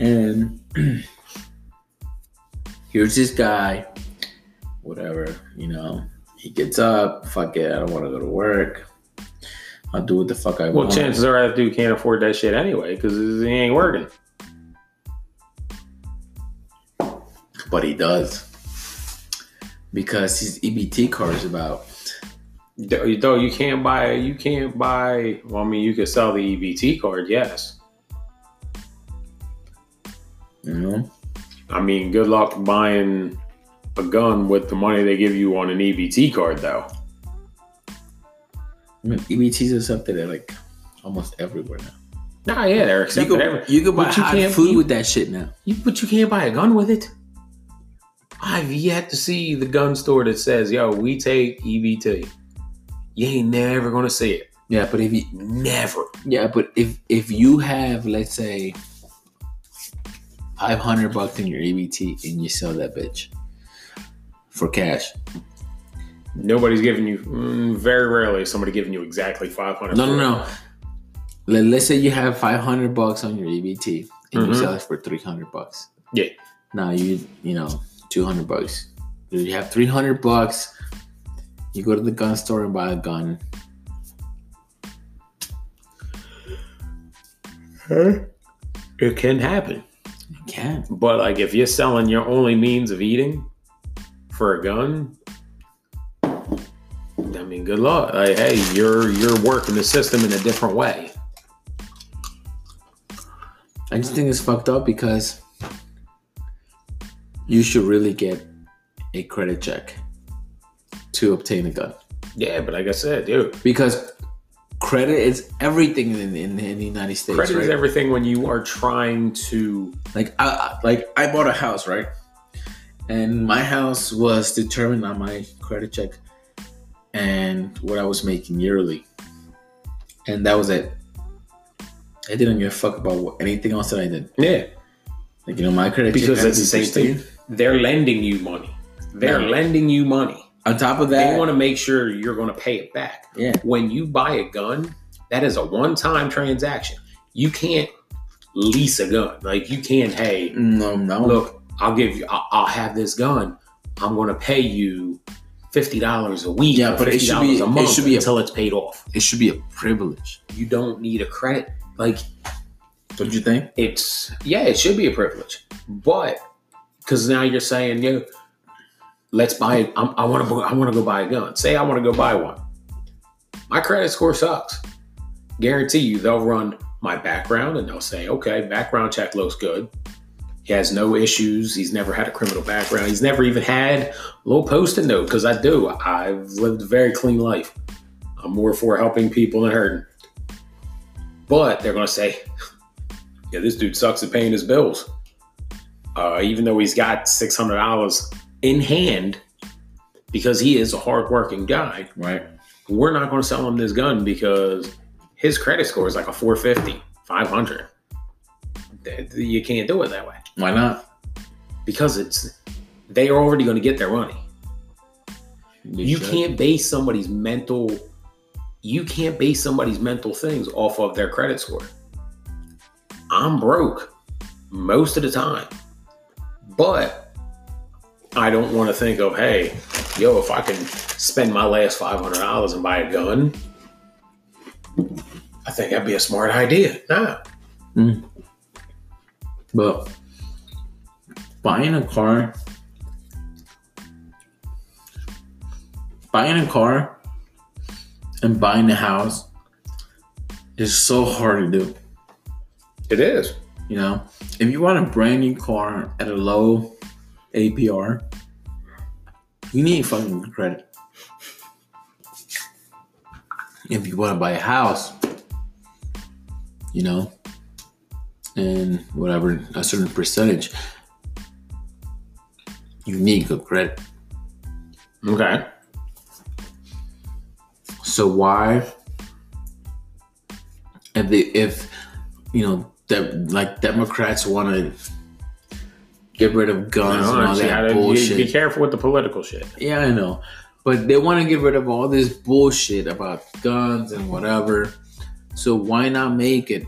And here's this guy, whatever, you know. He gets up, fuck it, I don't wanna go to work. I'll do what the fuck I Well, want. Well, chances are that dude can't afford that shit anyway because he ain't working. but he does. Because his EBT card is about Though you can't buy, you can't buy. Well, I mean, you could sell the EBT card, yes. you know. I mean, good luck buying a gun with the money they give you on an EBT card, though. I mean, EBTs are something that like almost everywhere now. Nah, yeah, they're You accepted. can, every- you can buy you can't- food you- with that shit now. You, but you can't buy a gun with it. I've yet to see the gun store that says, "Yo, we take EBT." You ain't never gonna say it. Yeah, but if you Never. yeah, but if if you have let's say five hundred bucks in your EBT and you sell that bitch for cash. Nobody's giving you. Mm, very rarely is somebody giving you exactly five hundred. No, no, no. Let, let's say you have five hundred bucks on your EBT and you Mhm. sell it for three hundred bucks. Yeah. Now you you know two hundred bucks. You have three hundred bucks. You go to the gun store and buy a gun. It can happen. You can. But like if you're selling your only means of eating for a gun, I mean, good luck. Like, hey, you're you're working the system in a different way. I just think it's fucked up because you should really get a credit check to obtain a gun Yeah, but like I said, dude, because credit is everything in, in, in the United States. credit right? is everything when you are trying to. like I like I bought a house, right? And my house was determined on my credit check and what I was making yearly. And that was it. I didn't give a fuck about what, anything else that I did. Yeah, Like you know, my credit because that's the same thing. They're lending you money. They're Yeah. lending you money. On top of that, They want to make sure you're going to pay it back. yeah, When you buy a gun, that is a one-time transaction. You can't lease a gun. Like you can't. Hey, no, no, look, I'll give you, I'll, I'll have this gun. I'm going to pay you fifty dollars a week. Yeah, but it should be- a month it should be a- until it's paid off. it should be a privilege. You don't need a credit. Like Don't you think? it's yeah, it should be a privilege, but because now you're saying, you. yeah, let's buy. I'm, I want to. I want to go buy a gun. Say I want to go buy one. My credit score sucks. Guarantee you, they'll run my background and they'll say, okay, background check looks good. He has no issues. He's never had a criminal background. He's never even had a little post-it note because I do. I've lived a very clean life. I'm more for helping people than hurting. But they're going to say, yeah, this dude sucks at paying his bills. Uh, even though he's got $600 in hand because he is a hardworking guy, Right. we're not going to sell him this gun because his credit score is like a 450, 500. You can't do it that way Why not? because it's they are already going to get their money. you should. can't base somebody's mental you can't base somebody's mental things off of their credit score i'm broke most of the time but i don't want to think of hey yo if i can spend my last $500 and buy a gun i think that'd be a smart idea. Nah. Hmm. But buying a car, buying a car and buying a house is so hard to do. it is. You know, if you want a brand new car at a low APR, you need fucking credit. If you want to buy a house, you know, and whatever a certain percentage, you need good credit. okay So why, if they, if you know, that like Democrats want to get rid of guns No, and all you that gotta- you- bullshit? be careful with the political shit Yeah, I know. But they want to get rid of all this bullshit about guns and whatever. So why not make it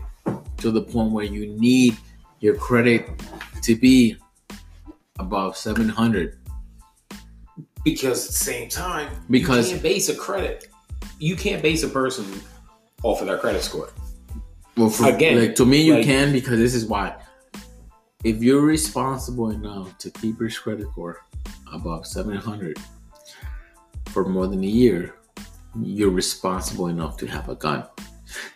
to the point where you need your credit to be above 700? because at the same time Because- you can't base a credit you can't base a person off of their credit score Well, for, Again, like to me, you like- can because this is why. If you're responsible enough to keep your credit score above 700 for more than a year, you're responsible enough to have a gun.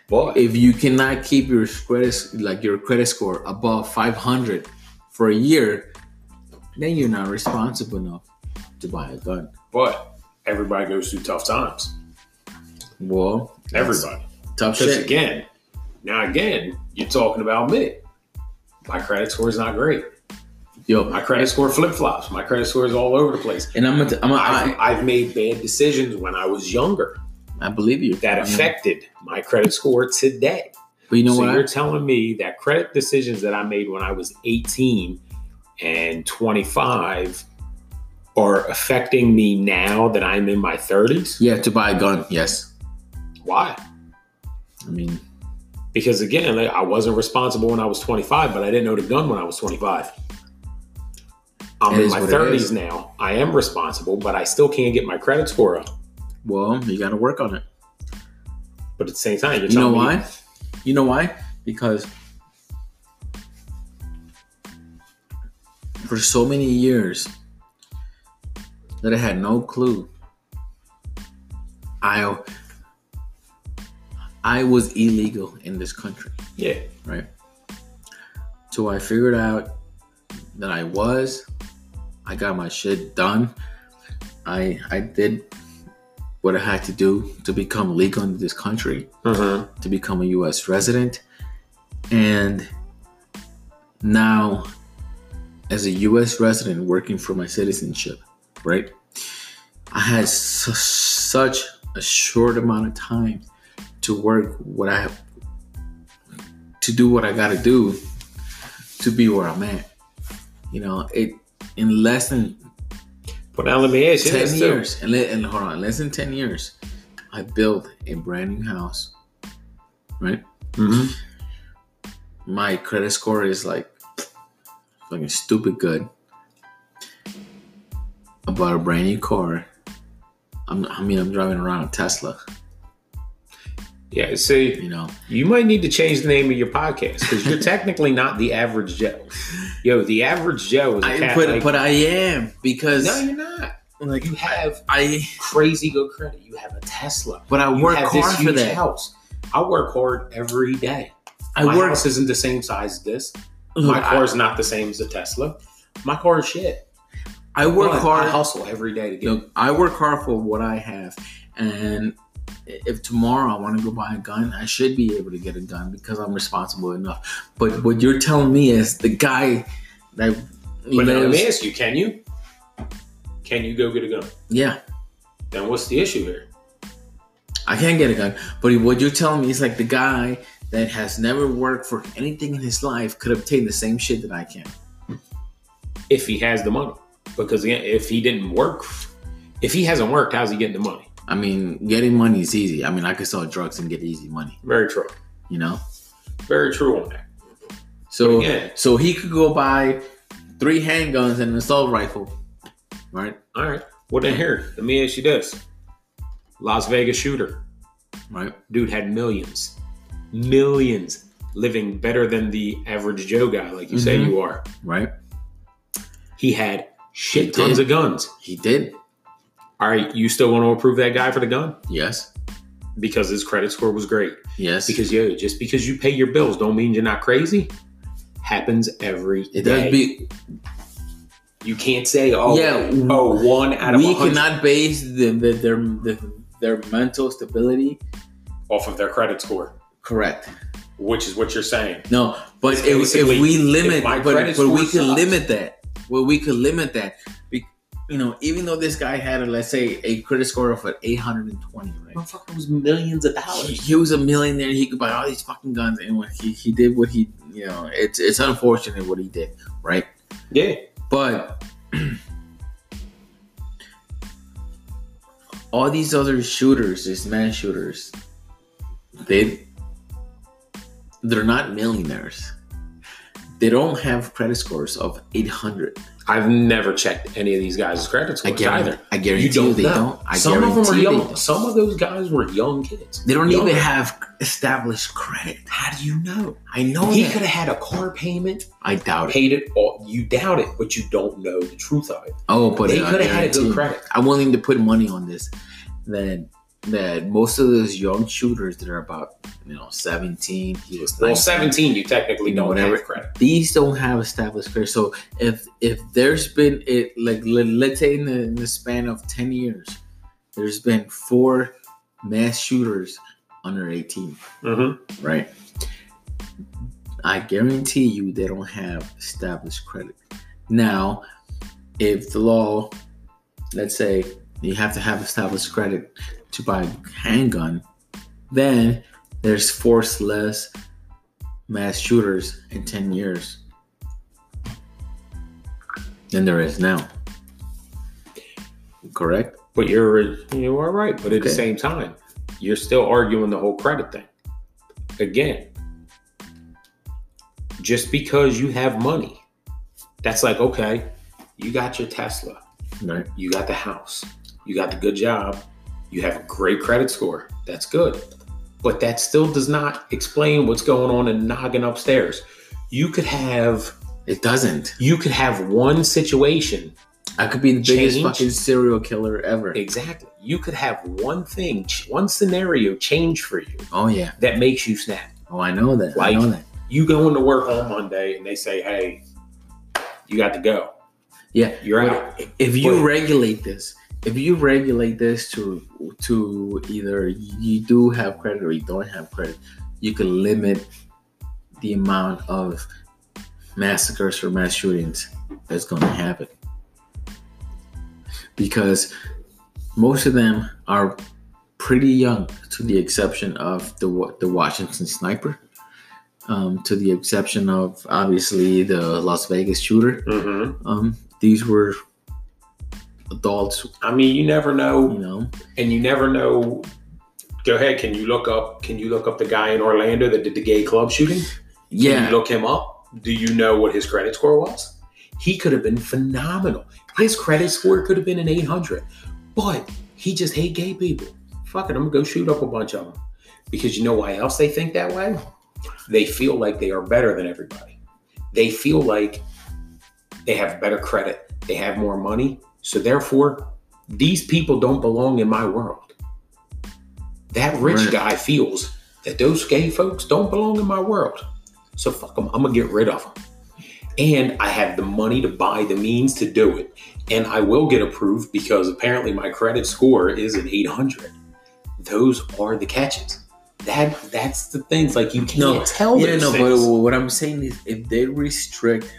but if you cannot keep your credit like your credit score above 500 for a year then you're not responsible enough to buy a gun. But everybody goes through tough times. Well everybody. tough shit. again now again you're talking about me my credit score is not great. Yo my credit score flip-flops. My credit score is all over the place. And i'm gonna, I'm gonna I've, I, I've made bad decisions when i was younger I believe you. that affected my credit score today. But you know so what? you're I, telling me that credit decisions that I made when I was 18 and 25 are affecting me now that I'm in my 30s? yeah to buy a gun yes. Why? i mean Because again, I wasn't responsible when I was 25, but I didn't know the gun when I was 25. I'm in my 30s now. I am responsible, but I still can't get my credit score up. well you gotta work on it But at the same time, you're you know me- why you know why because for so many years that I had no clue. I I was illegal in this country, Yeah. right? So I figured out that I was. I got my shit done. I I did what I had to do to become legal in this country Uh-huh. to become a US resident. And now, as a US resident working for my citizenship, right? I had su- such a short amount of time to work what I have to do what I got to do to be where I'm at. You know, it in less than But now let me ask you 10 this too. years and, and hold on less than 10 years i built a brand new house right Mhm. my credit score is like fucking stupid good I bought a brand new car I'm, i mean i'm driving around a tesla Yeah, see, you know You might need to change the name of your podcast because you're technically not the average Joe. Yo, the average Joe is a I, but, like- but i am because no, you're not. like You have i crazy good credit. You have a Tesla. but i work hard for that house. I work hard every day. i My work house isn't the same size as this. My I- car is not the same as a Tesla. My car is shit. I work But hard I hustle every day to get. Look, I work hard for what I have, and if tomorrow I want to go buy a gun, I should be able to get a gun because I'm responsible enough. But what you're telling me is the guy that but now let me ask you: Can you? Can you go get a gun? yeah, Then what's the issue here? I can't get a gun. But what you're telling me is like the guy that has never worked for anything in his life could obtain the same shit that I can. If he has the money, because again, if he didn't work, If he hasn't worked, how's he getting the money? I mean, getting money is easy. I mean, I could sell drugs and get easy money. Very true. You know. Very true on that. So Again, so he could go buy three handguns and an assault rifle, right? all right. Well, then here, let me ask you this: Las Vegas shooter, Right. dude had millions, millions, living better than the average Joe guy, like you say Mhm. you are. Right. He had shit He tons did. of guns. He did. All right, you still want to approve that guy for the gun Yes. because his credit score was great. Yes. Because yo, just because you pay your bills don't mean you're not crazy. Happens every it day. does be. You can't say, oh, Yeah, oh, one out of we hundred cannot base the, the, their the, their mental stability. off of their credit score, Correct. which is what you're saying. No, but if, if we limit, if but, but we can limit that. Well, we could limit that. Be, you know, even though this guy had, a, let's say, a credit score of an 820, right? Motherfucker was millions of dollars. he was a millionaire. He could buy all these fucking guns, and when he, he did what he, you know, it's it's unfortunate what he did, right? Yeah, But all these other shooters, these mass shooters, they they're not millionaires. They don't have credit scores of 800. I've never checked any of these guys' credit I scores guarantee, either. I guarantee You don't they know. don't. I Some of them are young. Some of those guys were young kids. They don't Young. even have established credit. How do you know? I know He could have had a car payment, I doubt it. paid it all. You doubt it, but you don't know the truth of it. Oh, but they could have had a good credit. I'm willing to put money on this that that most of those young shooters that are about you know 17, he was Well, 17, you technically don't Whatever. have credit. These don't have established credit. So if if there's been it like let, let's say in the, in the span of 10 years, there's been four mass shooters under 18, Mm-hmm. right? I guarantee you they don't have established credit. Now, if the law, let's say you have to have established credit to buy a handgun, then there's force less mass shooters in 10 years than there is now. Correct? But you're you are right. But at the same time, you're still arguing the whole credit thing. Again, just because you have money, that's like okay, you got your Tesla, Right. you got the house, you got the good job, you have a great credit score. That's good. But that still does not explain what's going on in noggin upstairs. You could have It doesn't. you could have one situation I could be the biggest Change. fucking serial killer ever. Exactly. You could have one thing, one scenario change for you Oh yeah. that makes you snap. Oh, I know that. Like- I know that. You go into work on Monday and they say, "Hey, you got to go. Yeah. You're out." If you But- regulate this, if you regulate this to to either you do have credit or you don't have credit, you can limit the amount of massacres or mass shootings that's going to happen. Because most of them are pretty young, to the exception of the the Washington sniper, um, to the exception of obviously the Las Vegas shooter. Mm-hmm. Um, these were adults, I mean, you never know. you know, and you never know. Go ahead. Can you look up? Can you look up the guy in Orlando that did the gay club shooting? Can Yeah, you look him up? Do you know what his credit score was? He could have been phenomenal. His credit score could have been an 800, but he just hate gay people. Fuck it, I'm gonna go shoot up a bunch of them. Because you know why else they think that way? They feel like they are better than everybody. They feel like they have better credit, they have more money. So therefore, these people don't belong in my world. That rich Right. guy feels that those gay folks don't belong in my world. So fuck them. I'm gonna get rid of them. And I have the money to buy the means to do it. And I will get approved because apparently my credit score is an 800. Those are the catches. That that's the things like you can't No, tell. yeah, no. things. But what I'm saying is, if they restrict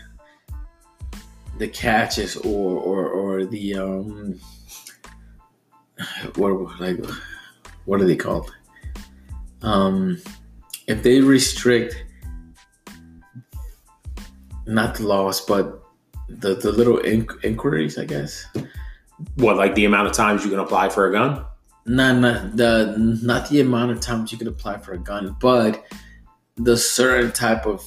the catches or or or the um, what like what are they called? Um, if they restrict not the laws, but the the little inqu- inquiries, I guess What, like the amount of times you can apply for a gun? not not the not the amount of times you can apply for a gun, but the certain type of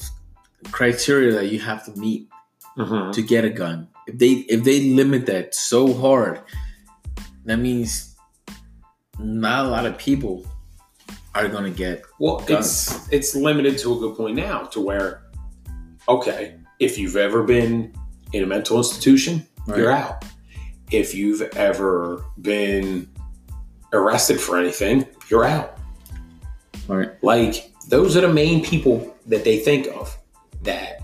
criteria that you have to meet Mm-hmm. to get a gun. If they if they limit that so hard, that means not a lot of people are gonna get. Well, Guns. it's it's limited to a good point now, to where, okay, if you've ever been in a mental institution, you're out. If you've ever been arrested for anything, you're out. Right. Like those are the main people that they think of. That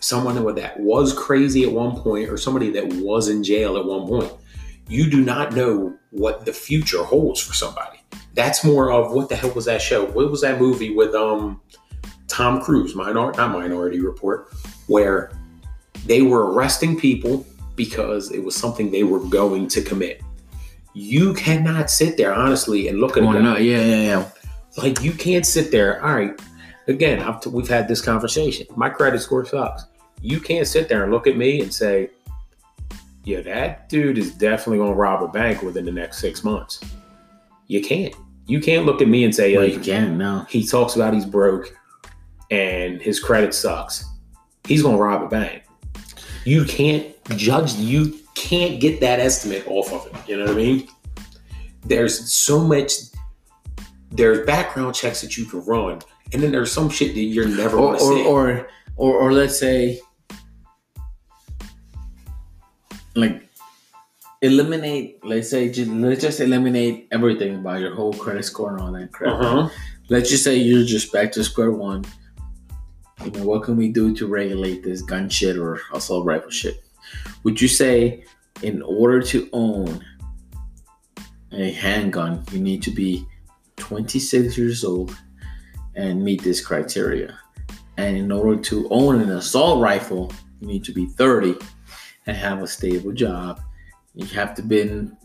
someone that was crazy at one point, or somebody that was in jail at one point. You do not know what the future holds for somebody. That's more of what the hell was that show? What was that movie with um Tom Cruise, minor not Minority Report, where they were arresting people because it was something they were going to commit. You cannot sit there honestly and look at no! Yeah, yeah, yeah. like you can't sit there. All right, again, I've t- we've had this conversation. My credit score sucks. You can't sit there and look at me and say, "Yeah, that dude is definitely going to rob a bank within the next six months." You can't. You can't look at me and say, Well, like, you can't." No, he talks about he's broke and his credit sucks. He's going to rob a bank. You can't judge. You can't get that estimate off of it. You know what I mean? There's so much. There's background checks that you can run, and then there's some shit that you're never Or going to or, see. or or or let's say, like, eliminate. Let's say, ju- let's just eliminate everything about your whole credit score and all that crap. uh-huh. let's just say you're just back to square one. You know, what can we do to regulate this gun shit or assault rifle shit? Would you say, in order to own a handgun, you need to be 26 years old and meet this criteria? And in order to own an assault rifle, you need to be 30 and have a stable job. You have to been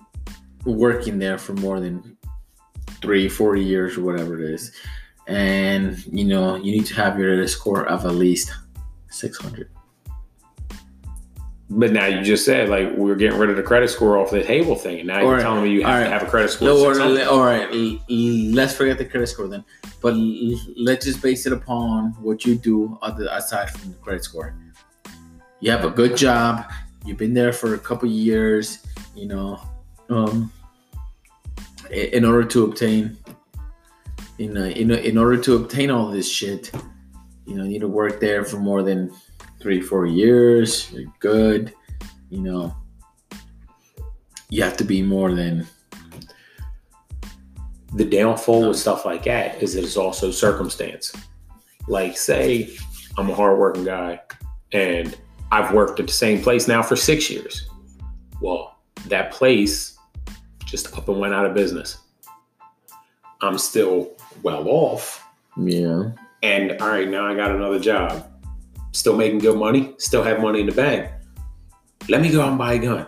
working there for more than three, four years or whatever it is. And you know, you need to have your score of at least 600. But now you just said like we're getting rid of the credit score off the table thing, and now you're Alright, telling me you have to alright. have a credit score. No, all right, let's forget the credit score then. But let's just base it upon what you do other aside from the credit score. You have a good job. You've been there for a couple years. You know, um, in order to obtain, you know, in, in order to obtain all this shit, you know, you need to work there for more than three, four years. You're good. You know, you have to be more than the downfall with stuff like that is it is also circumstance. Like, say I'm a hardworking guy and I've worked at the same place now for six years. Well, that place just up and went out of business. I'm still well off. yeah. And all right, now I got another job. Still making good money, still have money in the bank. Let me go out and buy a gun.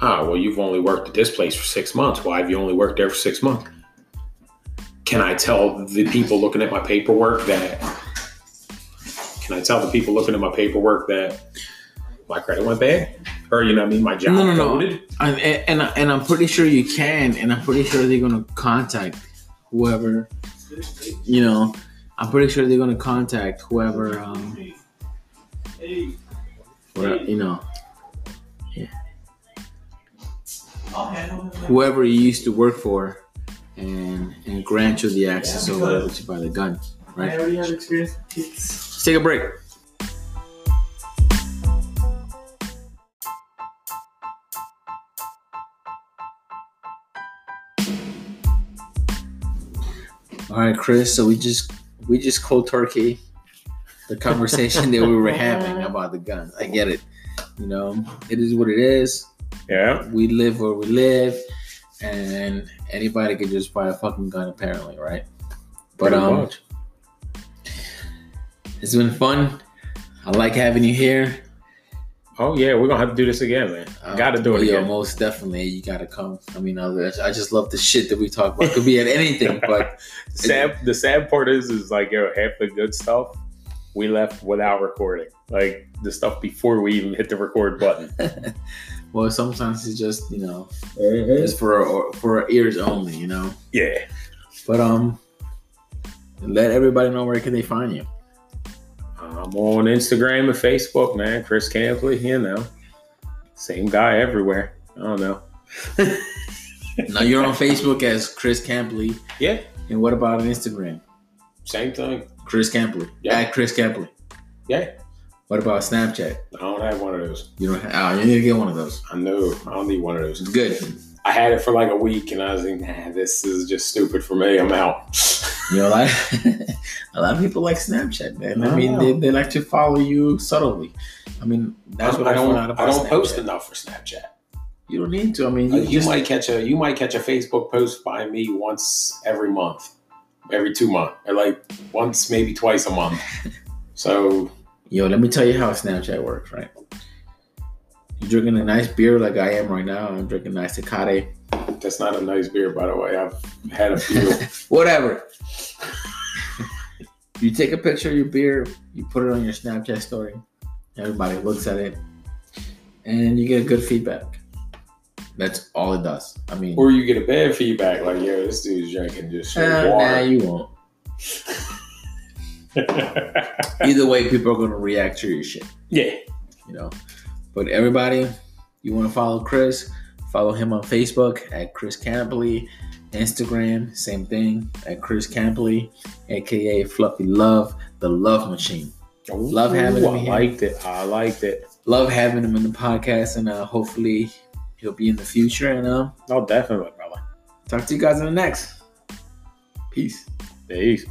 Ah, well, you've only worked at this place for six months. Why have you only worked there for six months? Can I tell the people looking at my paperwork that? Can I tell the people looking at my paperwork that my credit went bad? Or, you know what I mean? My job No, no, no. coded? And, and and I'm pretty sure you can, and I'm pretty sure they're gonna contact whoever. You know, I'm pretty sure they're gonna contact whoever. Um, where, you know, whoever you used to work for, and and grant you the access or whatever to buy the gun. Right. I already have experience with kids. Let's take a break. All right, Chris. So we just we just cold turkey the conversation that we were having about the guns. I get it. You know, it is what it is. Yeah. We live where we live, and anybody can just buy a fucking gun, apparently, right? But Pretty um, much. It's been fun. I like having you here. Oh, yeah, we're going to have to do this again, man. Got to do it yeah, again. most definitely. You gotta come. I mean, I just love the shit that we talk about. Could be at anything, but sad the sad part is is like yo half the good stuff we left without recording like the stuff before we even hit the record button Well, sometimes it's just you know it's for for our ears only, you know. Yeah. But um, let everybody know where can they find you. I'm on Instagram and Facebook, man. Chris Campli, you know. Same guy everywhere. I don't know. now you're on Facebook as Chris Campli. Yeah. And what about on Instagram? Same thing. Chris Campli. Yeah. At Chris Campli. Yeah. What about Snapchat? I don't have one of those. You don't. Have, oh, you need to get one of those. I know. I don't need one of those. It's good. I had it for like a week, and I was like, "Nah, this is just stupid for me. I'm out." You know, like a lot of people like Snapchat, man. I I mean, they, they like to follow you subtly. I mean, that's what I, I don't. out about I don't post enough for Snapchat. You don't need to. I mean, Uh, you, You just, might catch a you might catch a Facebook post by me once every month, every two months, or like once maybe twice a month. So Yo, let me tell you how Snapchat works, right? You're drinking a nice beer like I am right now. I'm drinking nice Tecate. that's not a nice beer, by the way. I've had a few. Whatever. you take a picture of your beer, you put it on your Snapchat story. Everybody looks at it, and you get good feedback. That's all it does. I mean, or you get a bad feedback, like, "Yo, this dude's drinking just uh, nah, you won't. Either way, people are going to react to your shit. yeah, you know. But everybody, you want to follow Chris, follow him on Facebook at Chris Campli, Instagram, same thing at Chris Campli, aka Fluffy Love, the Love Machine. Love having him I liked it. I liked it. Love having him in the podcast, and uh, hopefully he'll be in the future. And uh, Oh, definitely, brother. talk to you guys in the next. Peace. Peace.